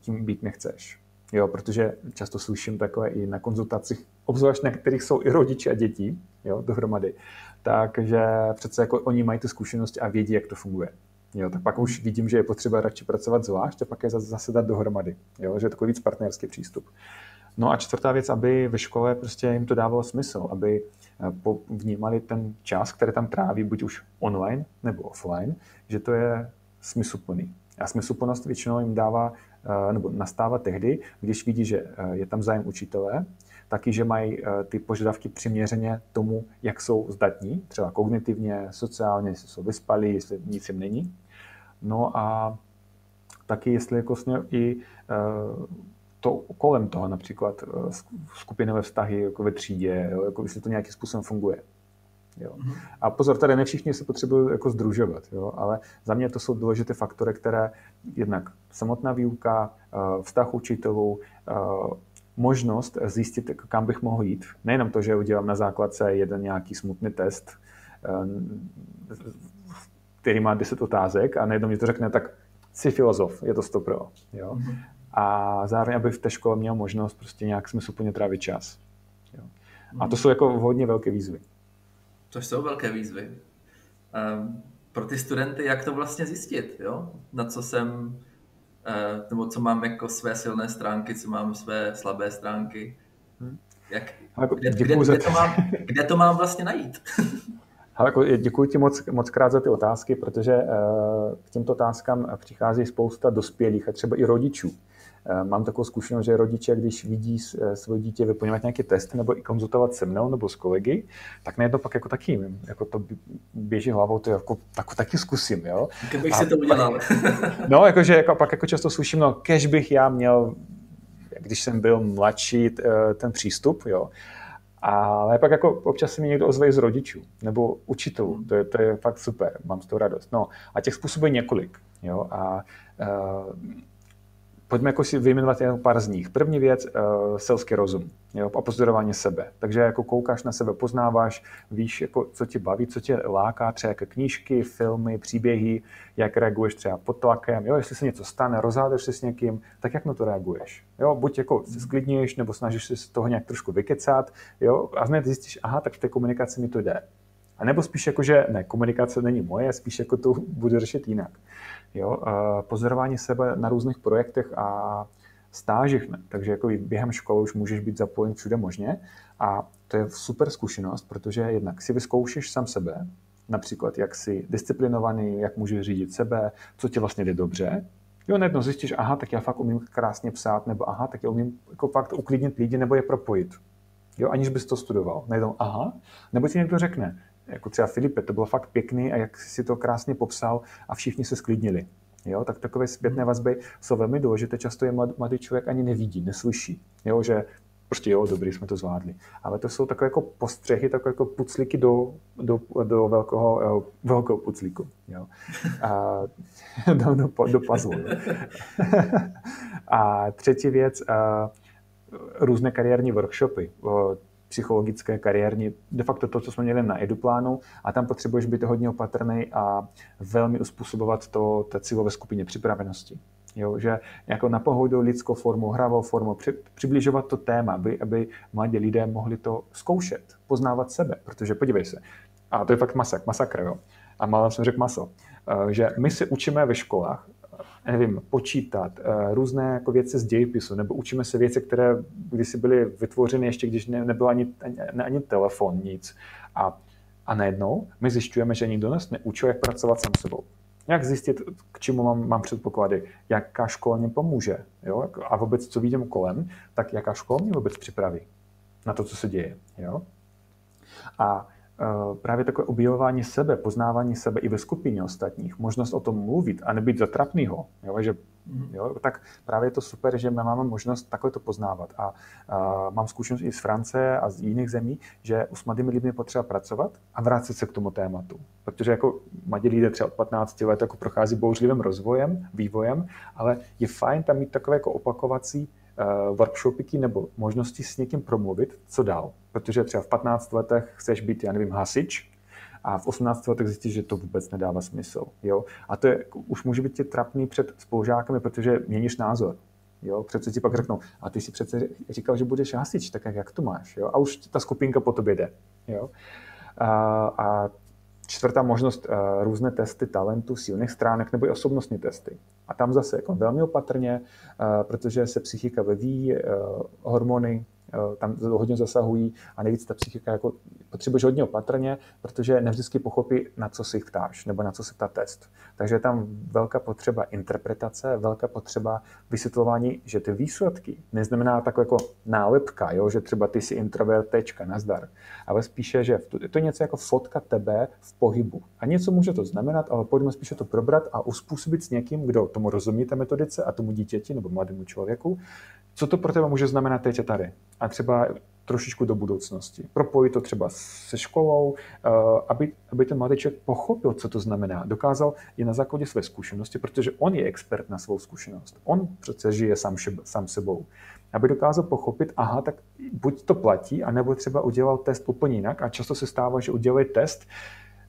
tím být nechceš. Jo, protože často slyším takové i na konzultacích, obzvlášť na kterých jsou i rodiče a děti, jo, dohromady, takže přece jako oni mají ty zkušenosti a vědí, jak to funguje. Jo, tak pak už vidím, že je potřeba radši pracovat zvlášť a pak je zase dát dohromady. Jo, že je takový víc partnerský přístup. No a čtvrtá věc, aby ve škole prostě jim to dávalo smysl, aby eh, vnímali ten čas, který tam tráví, buď už online nebo offline, že to je smysluplný. A smysluplnost většinou jim dává, eh, nebo nastává tehdy, když vidí, že eh, je tam zájem učitele, taky, že mají ty požadavky přiměřeně tomu, jak jsou zdatní, třeba kognitivně, sociálně, jestli jsou vyspalí, jestli nic jim není. No a taky jestli jako i eh, to kolem toho, například eh, skupinové vztahy jako ve třídě, jo, jako jestli to nějakým způsobem funguje. Jo. Mhm. A pozor, tady ne všichni se potřebují jako združovat, jo, ale za mě to jsou důležité faktory, které jednak samotná výuka, eh, vztah učitelů, možnost zjistit, kam bych mohl jít. Nejenom to, že udělám na základce jeden nějaký smutný test, který má 10 otázek a najednou mi to řekne, tak jsi filozof, je to stopro. Jo? Mm-hmm. A zároveň, aby v té škole měl možnost prostě nějak smysluplně trávit čas. Jo? A to mhm. jsou jako hodně velké výzvy. To jsou velké výzvy. Um, pro ty studenty, jak to vlastně zjistit, jo? na co jsem, nebo co mám jako své silné stránky, co mám své slabé stránky. Mhm. Jak, jako kde, kde, kde, to mám, kde to mám vlastně najít? Jako děkuji ti moc, moc krát za ty otázky, protože uh, k těmto otázkám přichází spousta dospělých a třeba i rodičů. Uh, mám takovou zkušenost, že rodiče, když vidí uh, svoje dítě vyplňovat nějaký test nebo i konzultovat se mnou nebo s kolegy, tak nejedno pak jako taky, jako to běží hlavou, to jako, tak, taky zkusím, jo. Kdybych si to udělal. no, jakože jako, pak jako často slyším, no, kež bych já měl, když jsem byl mladší, ten přístup, jo. Ale pak jako občas se mi někdo ozve z rodičů nebo učitelů. To je, to je fakt super, mám z toho radost. No a těch způsobů je několik. Jo? A uh, pojďme jako si vyjmenovat jen pár z nich. První věc, uh, selský rozum jo, a pozorování sebe. Takže jako koukáš na sebe, poznáváš, víš, jako, co tě baví, co tě láká, třeba jako knížky, filmy, příběhy, jak reaguješ třeba pod tlakem, jo, jestli se něco stane, rozhádeš se s někým, tak jak na to reaguješ? Jo, buď jako se sklidníš, nebo snažíš se z toho nějak trošku vykecat, jo, a hned zjistíš, aha, tak v té komunikaci mi to jde. A nebo spíš jako, že ne, komunikace není moje, spíš jako to budu řešit jinak. Jo? Pozorování sebe na různých projektech a stážích. Takže jako během školy už můžeš být zapojen všude možně a to je super zkušenost, protože jednak si vyzkoušíš sám sebe, například jak jsi disciplinovaný, jak můžeš řídit sebe, co ti vlastně jde dobře, Jo, najednou zjistíš, aha, tak já fakt umím krásně psát, nebo aha, tak já umím jako fakt uklidnit lidi nebo je propojit. Jo, aniž bys to studoval. Najednou, aha, nebo ti někdo řekne, jako třeba Filipe, to bylo fakt pěkný a jak si to krásně popsal a všichni se sklidnili. Jo, tak takové zpětné vazby jsou velmi důležité. Často je mladý člověk ani nevidí, neslyší. Jo, že prostě jo, dobrý, jsme to zvládli. Ale to jsou takové jako postřehy, takové jako puclíky do, do, do velkého, jo, velkého puclíku. Jo. A, do, do, do puzzle. a třetí věc, a, různé kariérní workshopy psychologické, kariérní, de facto to, co jsme měli na eduplánu a tam potřebuješ být hodně opatrný a velmi uspůsobovat to té cílové skupině připravenosti. Jo, že jako na pohodu lidskou formu, hravou formu, při, přibližovat to téma, aby, aby mladí lidé mohli to zkoušet, poznávat sebe, protože podívej se, a to je fakt masak, masakr, jo. A malé jsem řekl maso, eh, že my se učíme ve školách, nevím, počítat, eh, různé jako věci z dějepisu, nebo učíme se věci, které kdysi byly vytvořeny ještě, když ne, nebyl ani, ani, ani telefon, nic. A, a najednou my zjišťujeme, že nikdo nás neučil, jak pracovat sám sebou. Jak zjistit, k čemu mám, mám předpoklady, jaká škola mě pomůže. Jo? A vůbec, co vidím kolem, tak jaká škola mě vůbec připraví na to, co se děje. Jo? A právě takové objevování sebe, poznávání sebe i ve skupině ostatních, možnost o tom mluvit a nebýt zatrapnýho, jo? že Mhm. Jo, tak právě je to super, že my máme možnost takhle to poznávat. A, a mám zkušenost i z Francie a z jiných zemí, že s mladými lidmi potřeba pracovat a vrátit se k tomu tématu. Protože jako mladí lidé třeba od 15 let jako prochází bouřlivým rozvojem, vývojem, ale je fajn tam mít takové jako opakovací uh, workshopiky nebo možnosti s někým promluvit, co dál. Protože třeba v 15 letech chceš být, já nevím, hasič, a v 18 letech zjistíš, že to vůbec nedává smysl. Jo? A to je, už může být tě trapný před spolužákami, protože měníš názor. Jo, přece ti pak řeknou, a ty si přece říkal, že budeš hasič, tak jak to máš? Jo? A už ta skupinka po tobě jde. Jo? A, a čtvrtá možnost, různé testy talentu, silných stránek nebo i osobnostní testy. A tam zase jako velmi opatrně, protože se psychika vyvíjí, hormony Eh, tam hodně zasahují a nejvíc ta psychika jako potřebuješ hodně opatrně, protože nevždycky pochopí, na co si ptáš nebo na co se ptá test. Takže je tam velká potřeba interpretace, velká potřeba vysvětlování, že ty výsledky neznamená takové jako nálepka, jo? že třeba ty jsi introvert, tečka, nazdar, ale spíše, že to je něco jako fotka tebe v pohybu. A něco může to znamenat, ale pojďme spíše to probrat a uspůsobit s někým, kdo tomu rozumí té metodice a tomu dítěti nebo mladému člověku, co to pro tebe může znamenat teď a tady? A třeba trošičku do budoucnosti. Propojit to třeba se školou, eh, aby, aby ten mladý člověk pochopil, co to znamená. Dokázal i na základě své zkušenosti, protože on je expert na svou zkušenost. On přece žije sám, sám sebou. Aby dokázal pochopit, aha, tak buď to platí, anebo třeba udělal test úplně jinak. A často se stává, že udělají test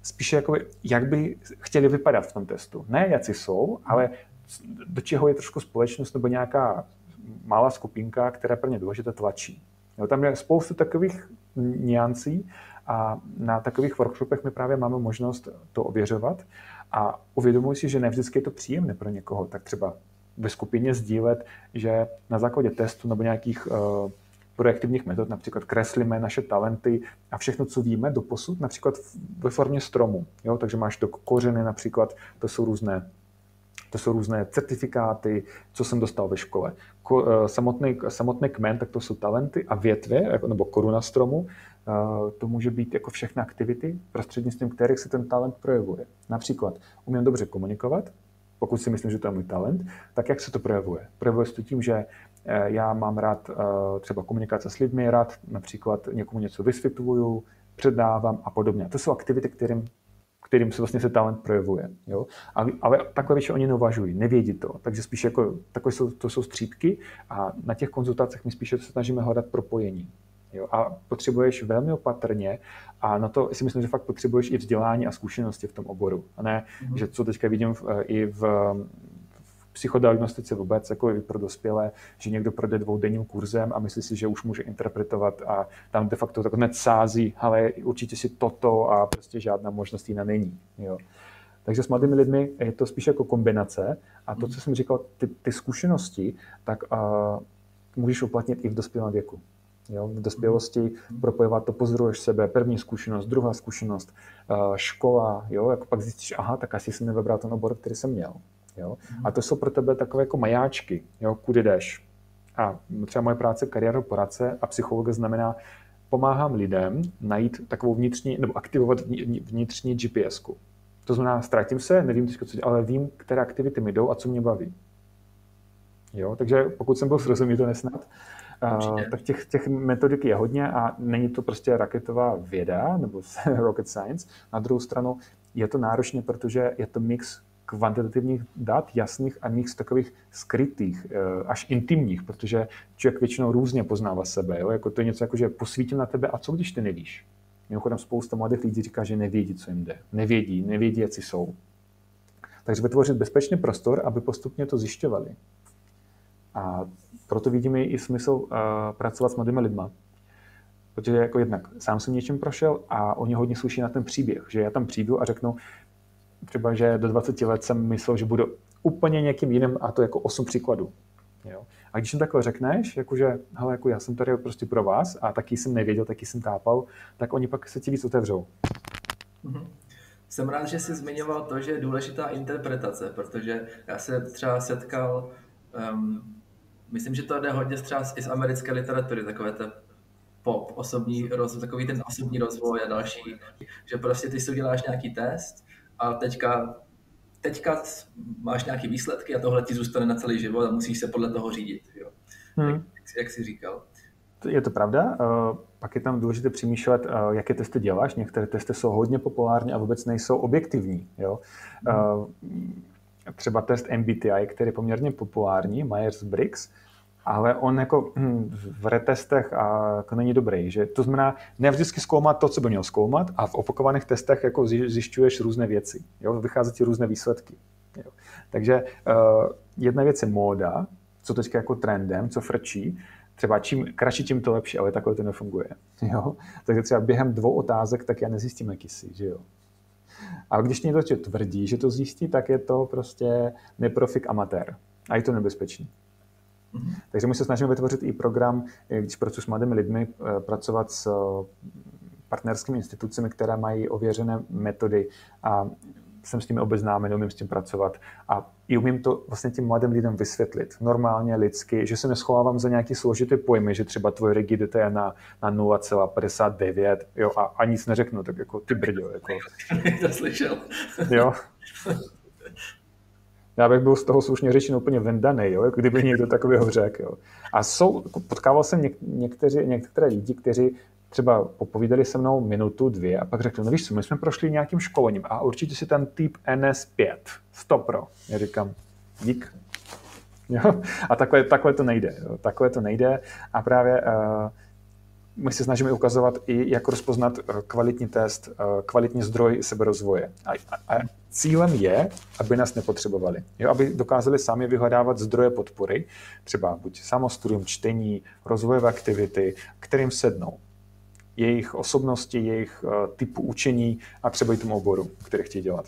spíše jako, jak by chtěli vypadat v tom testu. Ne, jací jsou, ale do čeho je trošku společnost nebo nějaká malá skupinka, která pro ně důležité tlačí. Jo, tam je spoustu takových niancí a na takových workshopech my právě máme možnost to ověřovat a uvědomuji si, že ne vždycky je to příjemné pro někoho, tak třeba ve skupině sdílet, že na základě testu nebo nějakých uh, projektivních metod, například kreslíme naše talenty a všechno, co víme do posud, například ve formě stromu. Jo? Takže máš to kořeny například, to jsou různé to jsou různé certifikáty, co jsem dostal ve škole. Eh, samotný, samotný kmen, tak to jsou talenty a větve, jako, nebo koruna stromu, eh, to může být jako všechny aktivity, prostřednictvím kterých se ten talent projevuje. Například umím dobře komunikovat, pokud si myslím, že to je můj talent, tak jak se to projevuje? Projevuje se to tím, že eh, já mám rád třeba komunikace s lidmi, rád například někomu něco vysvětluju, předávám a podobně. To jsou aktivity, kterým kterým se vlastně se talent projevuje. Jo? Ale, ale takhle většinou oni neuvažují, nevědí to. Takže spíš jako, takové jsou, to jsou střípky a na těch konzultacích my spíše se snažíme hledat propojení. Jo? A potřebuješ velmi opatrně a na to si myslím, že fakt potřebuješ i vzdělání a zkušenosti v tom oboru. A ne, mm-hmm. že co teďka vidím v, i v psychodiagnostice vůbec, jako i pro dospělé, že někdo projde dvoudenním kurzem a myslí si, že už může interpretovat a tam de facto tak sází, ale určitě si toto a prostě žádná možnost jiná není. Jo. Takže s mladými lidmi je to spíš jako kombinace a to, co jsem říkal, ty, ty zkušenosti, tak uh, můžeš uplatnit i v dospělém věku. Jo, v dospělosti propojovat to, pozoruješ sebe, první zkušenost, druhá zkušenost, škola, jo, jako pak zjistíš, aha, tak asi jsem nevybral ten obor, který jsem měl. Jo? A to jsou pro tebe takové jako majáčky, jo? kudy jdeš. A třeba moje práce kariéru poradce a psychologa znamená, pomáhám lidem najít takovou vnitřní, nebo aktivovat vnitřní GPS. -ku. To znamená, ztratím se, nevím teď, co ale vím, které aktivity mi jdou a co mě baví. Jo, takže pokud jsem byl srozumitelný snad, Uh, tak těch, těch metodik je hodně a není to prostě raketová věda nebo rocket science. Na druhou stranu je to náročné, protože je to mix kvantitativních dat, jasných a mix takových skrytých, eh, až intimních, protože člověk většinou různě poznává sebe. Jo? Jako to je něco jako, že posvítím na tebe a co když ty nevíš? Mimochodem spousta mladých lidí říká, že nevědí, co jim jde. Nevědí, nevědí, jak jsou. Takže vytvořit bezpečný prostor, aby postupně to zjišťovali. A proto vidíme i smysl uh, pracovat s mladými lidmi. Protože jako jednak sám jsem něčím prošel a oni hodně slyší na ten příběh, že já tam přijdu a řeknu, třeba, že do 20 let jsem myslel, že budu úplně někým jiným a to jako 8 příkladů. Jo. A když jim takhle řekneš, jakože, hele, jako já jsem tady prostě pro vás a taky jsem nevěděl, taky jsem tápal, tak oni pak se ti víc otevřou. Mm-hmm. Jsem rád, že jsi zmiňoval to, že je důležitá interpretace, protože já se třeba setkal, um, myslím, že to jde hodně třeba i z americké literatury, takové to pop, osobní rozvoj, takový ten osobní rozvoj a další, že prostě ty si uděláš nějaký test a teďka, teďka máš nějaké výsledky a tohle ti zůstane na celý život a musíš se podle toho řídit. Jo. Hmm. Jak, jak jsi říkal. Je to pravda. Uh, pak je tam důležité přemýšlet, uh, jaké testy děláš. Některé testy jsou hodně populární a vůbec nejsou objektivní. Jo? Uh, třeba test MBTI, který je poměrně populární, Myers-Briggs, ale on jako hm, v retestech a jako není dobrý. Že to znamená, ne vždycky zkoumat to, co by měl zkoumat a v opakovaných testech jako zjišťuješ různé věci. Jo? Vychází ti různé výsledky. Jo? Takže uh, jedna věc je móda, co teďka jako trendem, co frčí, třeba čím kratší, tím to lepší, ale takhle to nefunguje. Jo? Takže třeba během dvou otázek, tak já nezjistím, jaký jsi, že jo. A když někdo tvrdí, že to zjistí, tak je to prostě neprofik amatér. A je to nebezpečný. Mm-hmm. Takže my se snažíme vytvořit i program, když pracuji s mladými lidmi, eh, pracovat s eh, partnerskými institucemi, které mají ověřené metody a jsem s tím obeznámen, umím s tím pracovat a i umím to vlastně tím mladým lidem vysvětlit. Normálně, lidsky, že se neschovávám za nějaký složitý pojmy, že třeba tvoje rigidita je na, na 0,59 jo, a, a nic neřeknu, tak jako ty brďo. Jako. to slyšel. Jo. Já bych byl z toho slušně řečeno úplně vendaný, jo, jako kdyby někdo takového řekl. A jsou, jako potkával jsem něk, někteří, některé lidi, kteří třeba popovídali se mnou minutu, dvě a pak řekli, no víš co, my jsme prošli nějakým školením a určitě si ten typ NS5, 100 pro. Já říkám, dík. Jo? A takhle, takhle to nejde. Jo? Takhle to nejde a právě uh, my se snažíme ukazovat i, jak rozpoznat eh, kvalitní test, eh, kvalitní zdroj seberozvoje. A, a, a cílem je, aby nás nepotřebovali. Jo, aby dokázali sami vyhledávat zdroje podpory, třeba buď samostudium, čtení, rozvojové aktivity, kterým sednou. Jejich osobnosti, jejich uh, typu učení a třeba i tomu oboru, který chtějí dělat.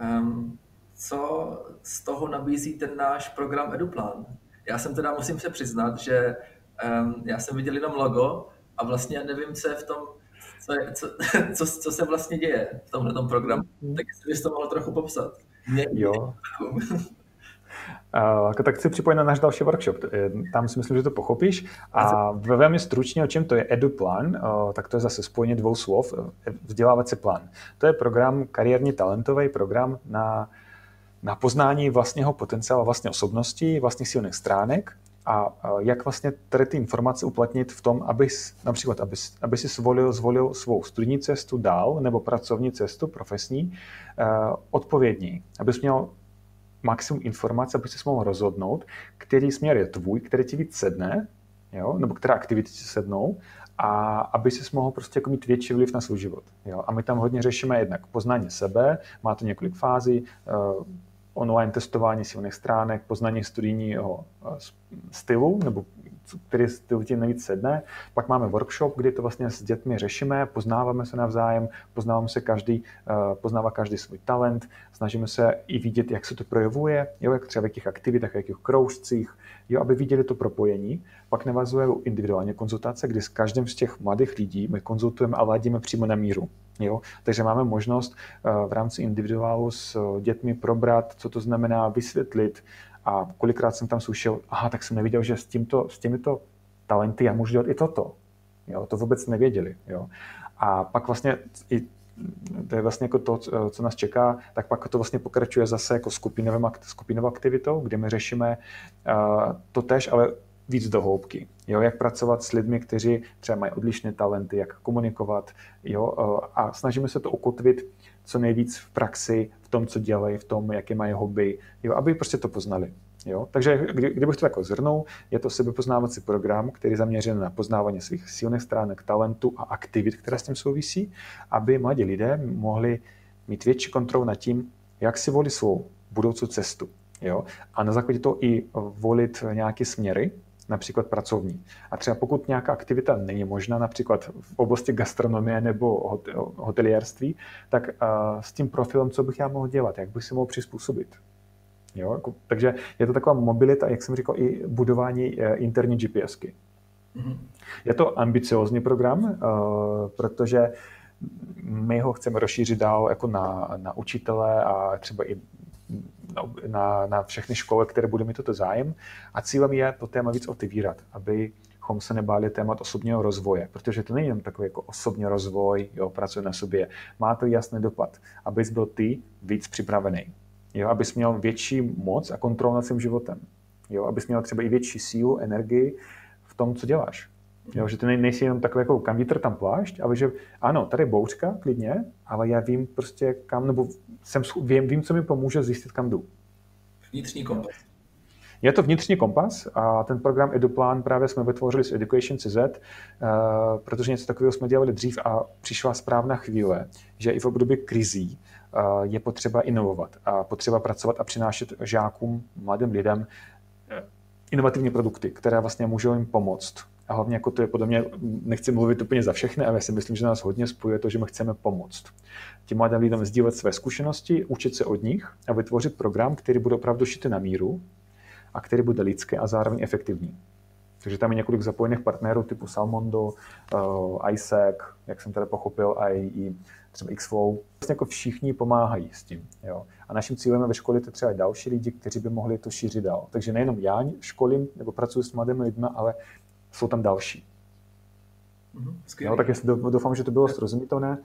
Um, co z toho nabízí ten náš program EduPlan? Já jsem teda, musím se přiznat, že um, já jsem viděl jenom logo a vlastně nevím, co je v tom, co, je, co, co, co se vlastně děje v tomhle programu. Mhm. Tak jestli bys to mohl trochu popsat. Mě, jo. Uh, tak chci připojit na náš další workshop. Tam si myslím, že to pochopíš. A velmi stručně, o čem to je EduPlan, uh, tak to je zase spojení dvou slov, vzdělávací plán. To je program, kariérní talentový program na na poznání vlastního potenciálu, vlastní osobnosti, vlastních silných stránek a jak vlastně tady ty informace uplatnit v tom, abys například, abys, aby si zvolil, zvolil svou studijní cestu dál nebo pracovní cestu, profesní, eh, odpovědní, abys měl maximum informací, aby si mohl rozhodnout, který směr je tvůj, který ti víc sedne, jo? nebo které aktivity ti sednou a aby si mohl prostě jako mít větší vliv na svůj život. Jo? A my tam hodně řešíme jednak poznání sebe, má to několik fází, eh, online testování silných stránek, poznání studijního eh, stylu, nebo který styl ti nejvíc sedne. Pak máme workshop, kdy to vlastně s dětmi řešíme, poznáváme se navzájem, poznáváme se každý, eh, poznává každý svůj talent, snažíme se i vidět, jak se to projevuje, jo, jak třeba v jakých aktivitách, v jakých kroužcích, jo, aby viděli to propojení. Pak navazuje individuálně konzultace, kdy s každým z těch mladých lidí my konzultujeme a ladíme přímo na míru. Jo? Takže máme možnost v rámci individuálu s dětmi probrat, co to znamená vysvětlit. A kolikrát jsem tam slyšel, aha, tak jsem neviděl, že s, tímto, s těmito talenty já můžu dělat i toto. Jo? To vůbec nevěděli. Jo? A pak vlastně i to je vlastně jako to, co nás čeká, tak pak to vlastně pokračuje zase jako skupinovou aktivitou, kde my řešíme to tež, ale víc do hloubky. Jo, jak pracovat s lidmi, kteří třeba mají odlišné talenty, jak komunikovat. Jo, a snažíme se to ukotvit co nejvíc v praxi, v tom, co dělají, v tom, jaké mají hobby, jo, aby prostě to poznali. Jo? Takže kdy, kdybych to jako zhrnul, je to sebepoznávací program, který je zaměřen na poznávání svých silných stránek, talentu a aktivit, které s tím souvisí, aby mladí lidé mohli mít větší kontrolu nad tím, jak si volit svou budoucí cestu. Jo? A na základě toho i volit nějaké směry, například pracovní. A třeba pokud nějaká aktivita není možná, například v oblasti gastronomie nebo hotelierství, tak s tím profilem, co bych já mohl dělat, jak bych si mohl přizpůsobit. Jo? Jako, takže je to taková mobilita, jak jsem říkal, i budování eh, interní GPSky. Mm-hmm. Je to ambiciozní program, uh, protože my ho chceme rozšířit dál jako na, na učitele a třeba i na, na všechny školy, které budou mít toto zájem. A cílem je to téma víc otevírat, aby chom se nebáli témat osobního rozvoje, protože to není jen takový jako osobní rozvoj, jo, pracuje na sobě. Má to jasný dopad, abys byl ty víc připravený jo, abys měl větší moc a kontrolu nad svým životem. Jo, abys měl třeba i větší sílu, energii v tom, co děláš. Jo, že ty nejsi jenom takový jako kam vítr, tam plášť, ale že ano, tady je bouřka, klidně, ale já vím prostě kam, nebo jsem, vím, vím, co mi pomůže zjistit, kam jdu. Vnitřní kompas. Je to vnitřní kompas a ten program EduPlan právě jsme vytvořili s Education.cz, uh, protože něco takového jsme dělali dřív a přišla správná chvíle, že i v období krizí je potřeba inovovat a potřeba pracovat a přinášet žákům, mladým lidem eh, inovativní produkty, které vlastně můžou jim pomoct. A hlavně jako to je podle mě, nechci mluvit úplně za všechny, ale já si myslím, že nás hodně spojuje to, že my chceme pomoct. Těm mladým lidem sdílet své zkušenosti, učit se od nich a vytvořit program, který bude opravdu šitý na míru a který bude lidský a zároveň efektivní. Takže tam je několik zapojených partnerů typu Salmondo, uh, ISAC, jak jsem tady pochopil, a i třeba Xflow. Vlastně jako všichni pomáhají s tím. Jo. A naším cílem je ve školit třeba další lidi, kteří by mohli to šířit dál. Takže nejenom já školím nebo pracuji s mladými lidmi, ale jsou tam další. Mm-hmm, jo, tak jestli doufám, že to bylo srozumitelné.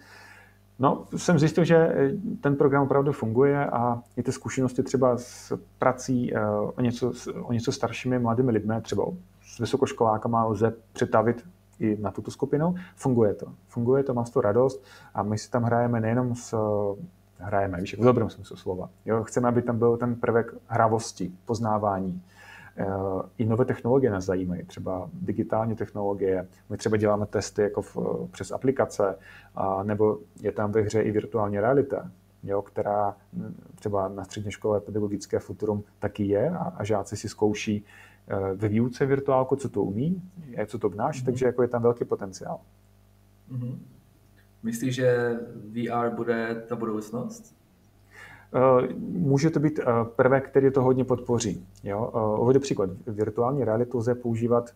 No, jsem zjistil, že ten program opravdu funguje a i ty zkušenosti třeba s prací eh, o něco, o něco staršími mladými lidmi, třeba s vysokoškolákama lze přetavit i na tuto skupinu. Funguje to. Funguje to, mám z toho radost a my si tam hrajeme nejenom s hrajeme, víš, v dobrém smyslu slova. Jo, chceme, aby tam byl ten prvek hravosti, poznávání. E, I nové technologie nás zajímají, třeba digitální technologie. My třeba děláme testy jako v, přes aplikace, a, nebo je tam ve hře i virtuální realita, jo, která třeba na střední škole pedagogické futurum taky je a, a žáci si zkouší Eh, ve výuce virtuálku, co to umí, co to vnáš, mm-hmm. takže jako je tam velký potenciál. Mm-hmm. Myslíš, že VR bude ta budoucnost? Eh, může to být eh, prvek, který to hodně podpoří. Jo? Uvedu příklad. Virtuální realitu lze používat,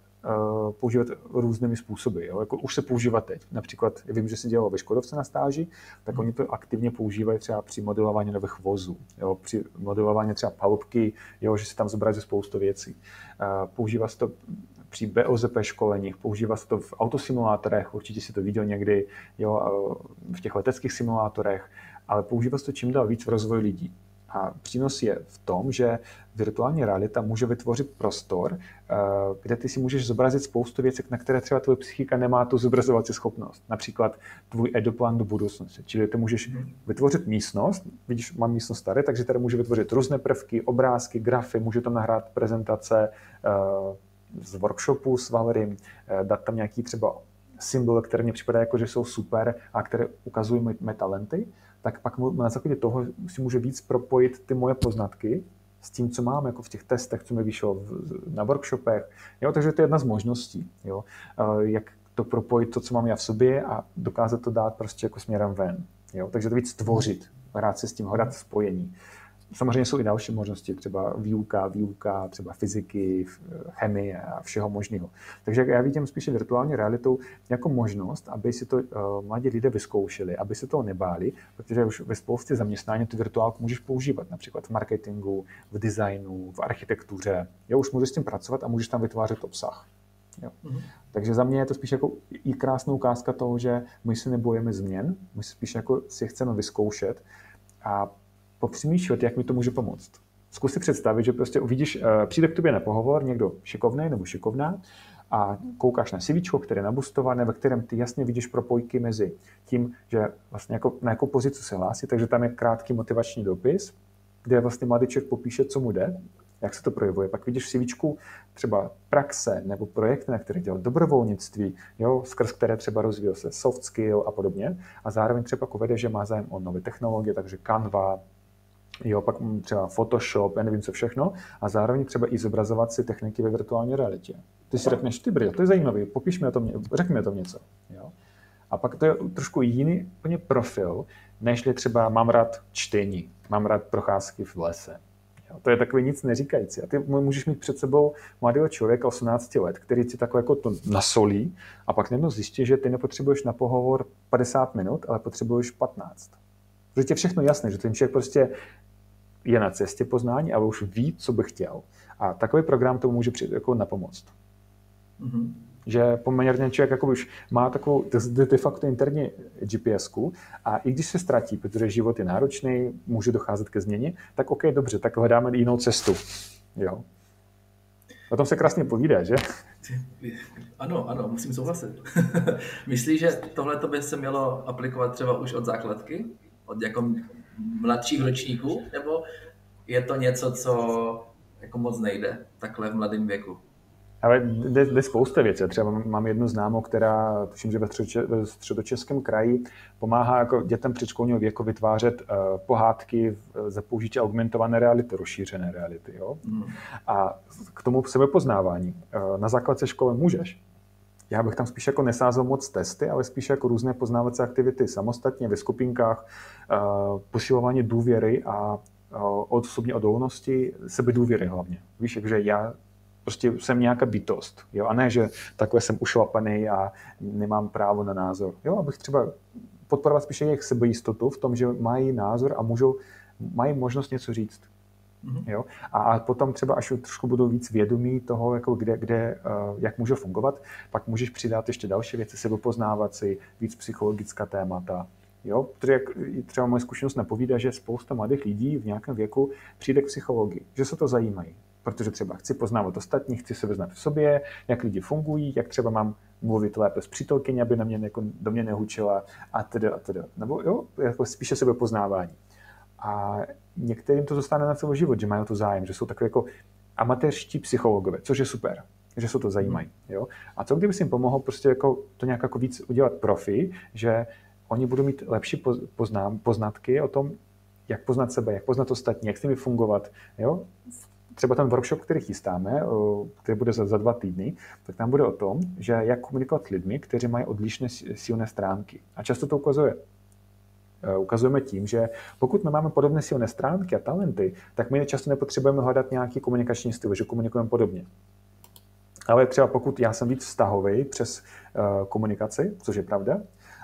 používat různými způsoby. Jo? Jako už se používá teď. Například, vím, že si dělal ve Škodovce na stáži, tak mm. oni to aktivně používají třeba při modelování nových vozů, jo? při modelování třeba palubky, jo? že se tam zobrazí spoustu věcí. Používá se to při BOZP školeních, používá se to v autosimulátorech, určitě si to viděl někdy, jo, v těch leteckých simulátorech, ale používá se to čím dál víc v rozvoji lidí. A přínos je v tom, že virtuální realita může vytvořit prostor, kde ty si můžeš zobrazit spoustu věcí, na které třeba tvoje psychika nemá tu zobrazovací schopnost. Například tvůj edoplan do budoucnosti. Čili ty můžeš vytvořit místnost, vidíš, mám místnost staré, takže tady může vytvořit různé prvky, obrázky, grafy, může tam nahrát prezentace z workshopu s Valerym, dát tam nějaký třeba symbol, které mě připadá jako, že jsou super a které ukazují mé talenty tak pak na základě toho si může víc propojit ty moje poznatky s tím, co mám jako v těch testech, co mi vyšlo na workshopech. Jo, takže to je jedna z možností, jo, jak to propojit to, co mám já v sobě a dokázat to dát prostě jako směrem ven. Jo, takže to víc tvořit, hrát se s tím, hledat spojení. Samozřejmě jsou i další možnosti, třeba výuka, výuka, třeba fyziky, chemie a všeho možného. Takže já vidím spíše virtuální realitu jako možnost, aby si to uh, mladí lidé vyzkoušeli, aby se toho nebáli, protože už ve spoustě zaměstnání tu virtuálku můžeš používat, například v marketingu, v designu, v architektuře. Jo, už můžeš s tím pracovat a můžeš tam vytvářet obsah. Jo. Mm-hmm. Takže za mě je to spíš jako i krásná ukázka toho, že my se nebojíme změn, my se spíš jako si chceme vyzkoušet a popřemýšlet, jak mi to může pomoct. Zkus si představit, že prostě uvidíš, eh, přijde k tobě na pohovor někdo šikovný nebo šikovná a koukáš na CV, které je nabustované, ve kterém ty jasně vidíš propojky mezi tím, že vlastně jako, na jakou pozici se hlásí, takže tam je krátký motivační dopis, kde vlastně mladý člověk popíše, co mu jde, jak se to projevuje. Pak vidíš CV třeba praxe nebo projekty, na kterých dělal dobrovolnictví, jo, skrz které třeba rozvíjel se soft skill a podobně. A zároveň třeba uvede, že má zájem o nové technologie, takže Canva, jo, pak třeba Photoshop, já nevím co všechno, a zároveň třeba i zobrazovat si techniky ve virtuální realitě. Ty si řekneš, ty brýle, to je zajímavý, popiš mi o tom, řekni mi o tom něco. Jo. A pak to je trošku jiný úplně profil, než třeba mám rád čtení, mám rád procházky v lese, Jo, to je takový nic neříkající. A ty můžeš mít před sebou mladého člověka 18 let, který ti takové jako to nasolí a pak najednou zjistí, že ty nepotřebuješ na pohovor 50 minut, ale potřebuješ 15. Protože je všechno jasné, že ten člověk prostě je na cestě poznání, ale už ví, co by chtěl. A takový program tomu může přijít jako napomoct. Mm-hmm že poměrně člověk jako už má takovou de facto interní gps a i když se ztratí, protože život je náročný, může docházet ke změně, tak OK, dobře, tak hledáme jinou cestu. Jo. O tom se krásně povídá, že? Ano, ano, musím souhlasit. Myslíš, že tohle by se mělo aplikovat třeba už od základky? Od jako mladších ročníků? Nebo je to něco, co jako moc nejde takhle v mladém věku? Ale jde, jde spousta věcí. Třeba mám jednu známou, která, tuším, že ve, středoče, ve středočeském kraji pomáhá jako dětem předškolního věku vytvářet uh, pohádky za použití augmentované reality, rozšířené reality. Jo? Mm. A k tomu sebepoznávání. Uh, na základce školy můžeš. Já bych tam spíš jako nesázel moc testy, ale spíš jako různé poznávací aktivity samostatně, ve skupinkách, uh, posilování důvěry a osobní odolnosti, sebedůvěry hlavně. Víš, že já prostě jsem nějaká bytost. Jo? A ne, že takhle jsem ušlapaný a nemám právo na názor. Jo? Abych třeba podporovat spíše jejich sebejistotu v tom, že mají názor a můžou, mají možnost něco říct. Mm-hmm. Jo? A, a potom třeba, až trošku budou víc vědomí toho, jako kde, kde, uh, jak může fungovat, pak můžeš přidat ještě další věci, sebepoznávat si, víc psychologická témata. Jo? Protože jak třeba moje zkušenost napovídá, že spousta mladých lidí v nějakém věku přijde k psychologii, že se to zajímají protože třeba chci poznávat ostatní, chci se vyznat v sobě, jak lidi fungují, jak třeba mám mluvit lépe s přítelkyní, aby na mě jako, do mě nehučila a tedy a tedy. Nebo jo, jako spíše sebepoznávání. A některým to zůstane na celý život, že mají to zájem, že jsou takové jako amatérští psychologové, což je super, že se to zajímají. Jo? A co kdyby si jim pomohlo prostě jako to nějak jako víc udělat profi, že oni budou mít lepší poznám, poznatky o tom, jak poznat sebe, jak poznat ostatní, jak s nimi fungovat. Jo? třeba ten workshop, který chystáme, který bude za, za dva týdny, tak tam bude o tom, že jak komunikovat s lidmi, kteří mají odlišné silné stránky. A často to ukazuje. E, ukazujeme tím, že pokud my máme podobné silné stránky a talenty, tak my často nepotřebujeme hledat nějaký komunikační styl, že komunikujeme podobně. Ale třeba pokud já jsem víc vztahový přes uh, komunikaci, což je pravda,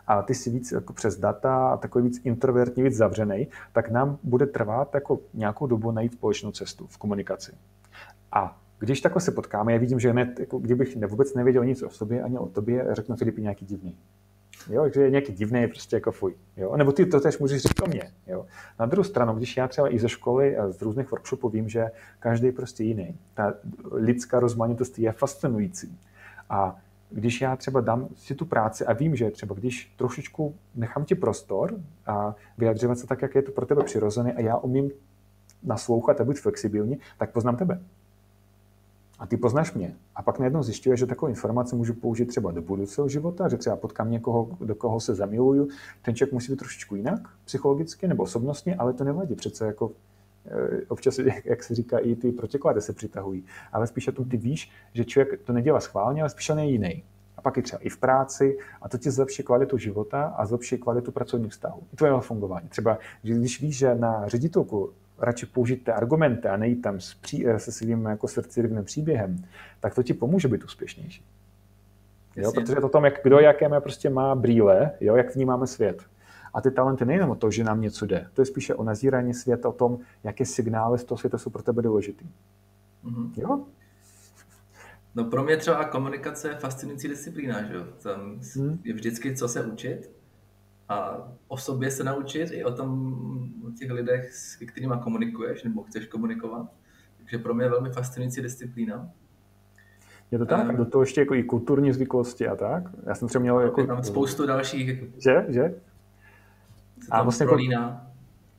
a ty si víc jako přes data a takový víc introvertní, víc zavřený, tak nám bude trvat jako nějakou dobu najít společnou cestu v komunikaci. A když takhle se potkáme, já vidím, že hned, jako kdybych vůbec nevěděl nic o sobě ani o tobě, řeknu Filipi nějaký divný. Jo, takže je nějaký divný, prostě jako fuj. Jo? Nebo ty to tež můžeš říct o mě. Jo? Na druhou stranu, když já třeba i ze školy a z různých workshopů vím, že každý je prostě jiný. Ta lidská rozmanitost je fascinující. A když já třeba dám si tu práci a vím, že třeba když trošičku nechám ti prostor a vyjadřovat se tak, jak je to pro tebe přirozené a já umím naslouchat a být flexibilní, tak poznám tebe. A ty poznáš mě. A pak najednou zjišťuješ, že takovou informaci můžu použít třeba do budoucího života, že třeba potkám někoho, do koho se zamiluju. Ten člověk musí být trošičku jinak, psychologicky nebo osobnostně, ale to nevadí. Přece jako Eh, občas, jak se říká, i ty protiklady se přitahují. Ale spíše tom ty víš, že člověk to nedělá schválně, ale spíše on je jiný. A pak i třeba i v práci a to ti zlepší kvalitu života a zlepší kvalitu pracovních vztahů. I tvého fungování. Třeba když víš, že na ředitelku radši použít ty argumenty a nejít tam s pří, se svým jako srdcivým příběhem, tak to ti pomůže být úspěšnější. Jo, protože to tom, jak, kdo jaké má, prostě má brýle, jo, jak vnímáme svět. A ty talenty nejenom o to, že nám něco jde, to je spíše o nazírání světa, o tom, jaké signály z toho světa jsou pro tebe důležitý. Mm-hmm. Jo? No pro mě třeba komunikace je fascinující disciplína, že jo? Tam hmm. je vždycky co se učit a o sobě se naučit i o tom, o těch lidech, s kterými komunikuješ nebo chceš komunikovat. Takže pro mě je velmi fascinující disciplína. Je to tak? Um, do toho ještě jako i kulturní zvyklosti a tak? Já jsem třeba měl jako... Tam spoustu dalších... Že? Že? A vlastně jako,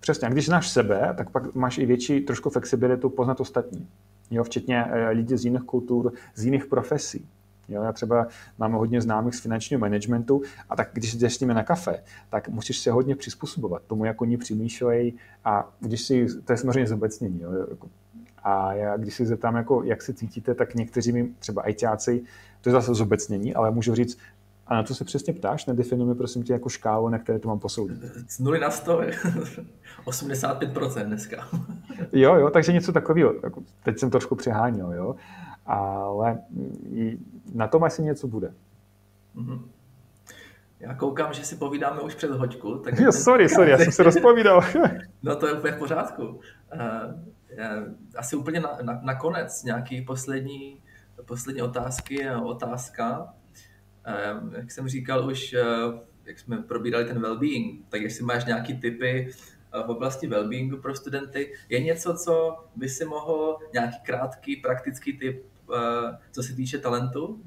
přesně, a když znáš sebe, tak pak máš i větší trošku flexibilitu poznat ostatní. Jo, včetně eh, lidí z jiných kultur, z jiných profesí. Jo, já třeba mám hodně známých z finančního managementu a tak když jdeš s nimi na kafe, tak musíš se hodně přizpůsobovat tomu, jak oni přemýšlejí a když si, to je samozřejmě zobecnění, jo, jako a já, když si zeptám, jako, jak se cítíte, tak někteří mi, třeba ajťáci, to je zase zobecnění, ale můžu říct, a na co se přesně ptáš? Nedefinuj mi prosím tě jako škálu, na které to mám posoudit. Z 0 na 100, 85% dneska. jo, jo, takže něco takového. Jako, teď jsem trošku přeháněl, jo. Ale na tom asi něco bude. Mm-hmm. Já koukám, že si povídáme už před hoďku. Tak jo, sorry, sorry, já jsem se rozpovídal. no to je úplně v pořádku. Uh, asi úplně na, na, na konec nějaký poslední, poslední otázky a otázka. Uh, jak jsem říkal už, jak jsme probírali ten well-being, tak jestli máš nějaký typy v oblasti well-beingu pro studenty, je něco, co by si mohl, nějaký krátký praktický typ, co se týče talentu,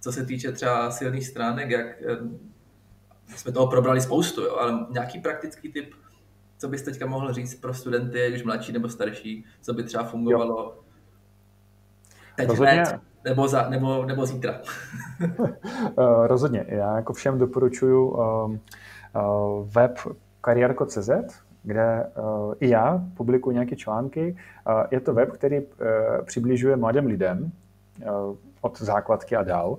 co se týče třeba silných stránek, jak jsme toho probrali spoustu, jo, ale nějaký praktický typ, co bys teďka mohl říct pro studenty, už mladší nebo starší, co by třeba fungovalo jo. teď Rozhodně. hned, nebo, za, nebo, nebo zítra? Eh, rozhodně. Já jako všem doporučuji um, uh, web kariérko.cz, kde uh, i já publikuji nějaké články. Uh, je to web, který uh, přibližuje mladým lidem uh, od základky a dál,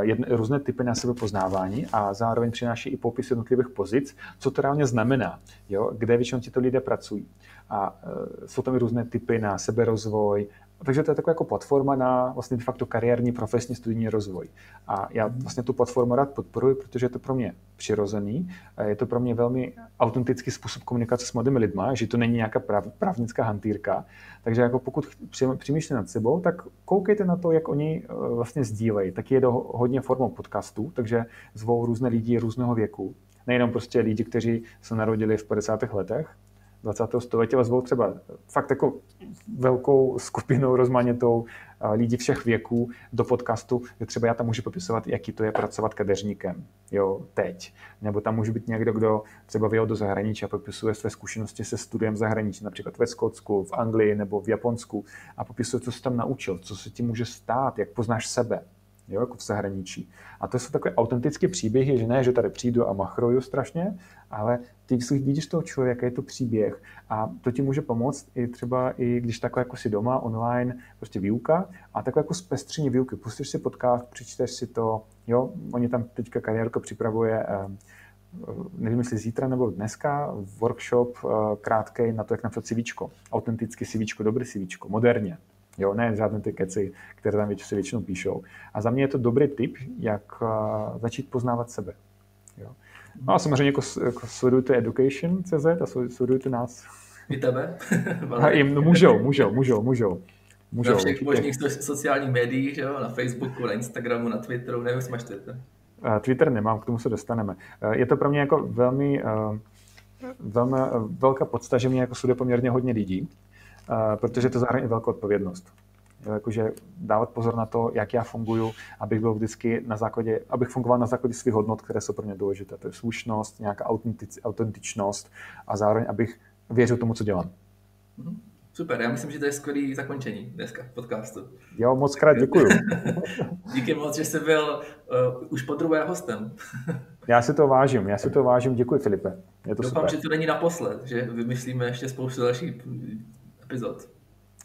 jedne, různé typy na sebe poznávání a zároveň přináší i popis jednotlivých pozic, co to reálně znamená, jo, kde většinou tito lidé pracují. A uh, jsou tam i různé typy na seberozvoj, takže to je taková jako platforma na vlastně de facto kariérní, profesní, studijní rozvoj. A já vlastně tu platformu rád podporuji, protože je to pro mě přirozený, je to pro mě velmi autentický způsob komunikace s mladými lidmi, že to není nějaká prav, právnická hantýrka. Takže jako pokud přemýšlíte nad sebou, tak koukejte na to, jak oni eh, vlastně sdílejí. Tak je to hodně formou podcastů, takže zvou různé lidi různého věku. Nejenom prostě lidi, kteří se narodili v 50. letech, 20. století, ale zvou třeba fakt jako velkou skupinou rozmanitou lidí všech věků do podcastu, že třeba já tam můžu popisovat, jaký to je pracovat kadeřníkem, jo, teď. Nebo tam může být někdo, kdo třeba vyjel do zahraničí a popisuje své zkušenosti se studiem zahraničí, například ve Skotsku, v Anglii nebo v Japonsku a popisuje, co se tam naučil, co se ti může stát, jak poznáš sebe jo, jako v zahraničí. A to jsou takové autentické příběhy, že ne, že tady přijdu a machroju strašně, ale ty když vidíš toho člověka, je to příběh a to ti může pomoct i třeba, i když takhle jako si doma, online, prostě výuka a takhle jako zpestření výuky. Pustíš si podcast, přečteš si to, jo, oni tam teďka kariérko připravuje eh, nevím, jestli zítra nebo dneska, workshop eh, krátký na to, jak napsat CVčko. Autenticky CVčko, dobrý CVčko, moderně. Jo, ne žádné ty keci, které tam většinou, většinou píšou. A za mě je to dobrý tip, jak uh, začít poznávat sebe. Jo. No a samozřejmě jako, jako sledujte Education.cz a sledujte nás. I tebe? a jim, no, můžou, můžou, můžou, můžou. Můžou, na všech možných sociálních médiích, že jo? na Facebooku, na Instagramu, na Twitteru, nevím, jestli máš Twitter. Twitter nemám, k tomu se dostaneme. Je to pro mě jako velmi, velmi velká podsta, že mě jako sleduje poměrně hodně lidí protože to zahrání velkou odpovědnost. Jakože dávat pozor na to, jak já funguji, abych byl vždycky na základě, abych fungoval na základě svých hodnot, které jsou pro mě důležité. To je slušnost, nějaká autentič, autentičnost a zároveň, abych věřil tomu, co dělám. Mhm. Super, já myslím, že to je skvělé zakončení dneska podcastu. Jo, moc krát děkuju. Díky moc, že jsi byl uh, už po druhé hostem. já si to vážím, já si to vážím. Děkuji, Filipe. Je to Doufám, super. že to není naposled, že vymyslíme ještě spoustu dalších epizod.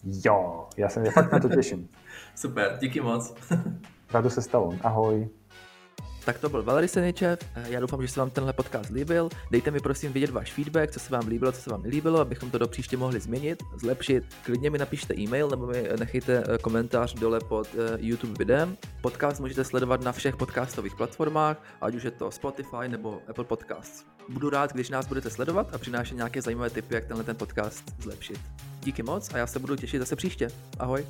Jo, já se fakt na to těším. Super, díky moc. Rado se stalo. Ahoj. Tak to byl Valery Seničev, já doufám, že se vám tenhle podcast líbil. Dejte mi prosím vědět váš feedback, co se vám líbilo, co se vám nelíbilo, abychom to do příště mohli změnit, zlepšit. Klidně mi napište e-mail nebo mi nechejte eh, komentář dole pod eh, YouTube videem. Podcast můžete sledovat na všech podcastových platformách, ať už je to Spotify nebo Apple Podcasts. Budu rád, když nás budete sledovat a přinášet nějaké zajímavé tipy, jak tenhle ten podcast zlepšit. Díky moc a já se budu těšit zase příště. Ahoj.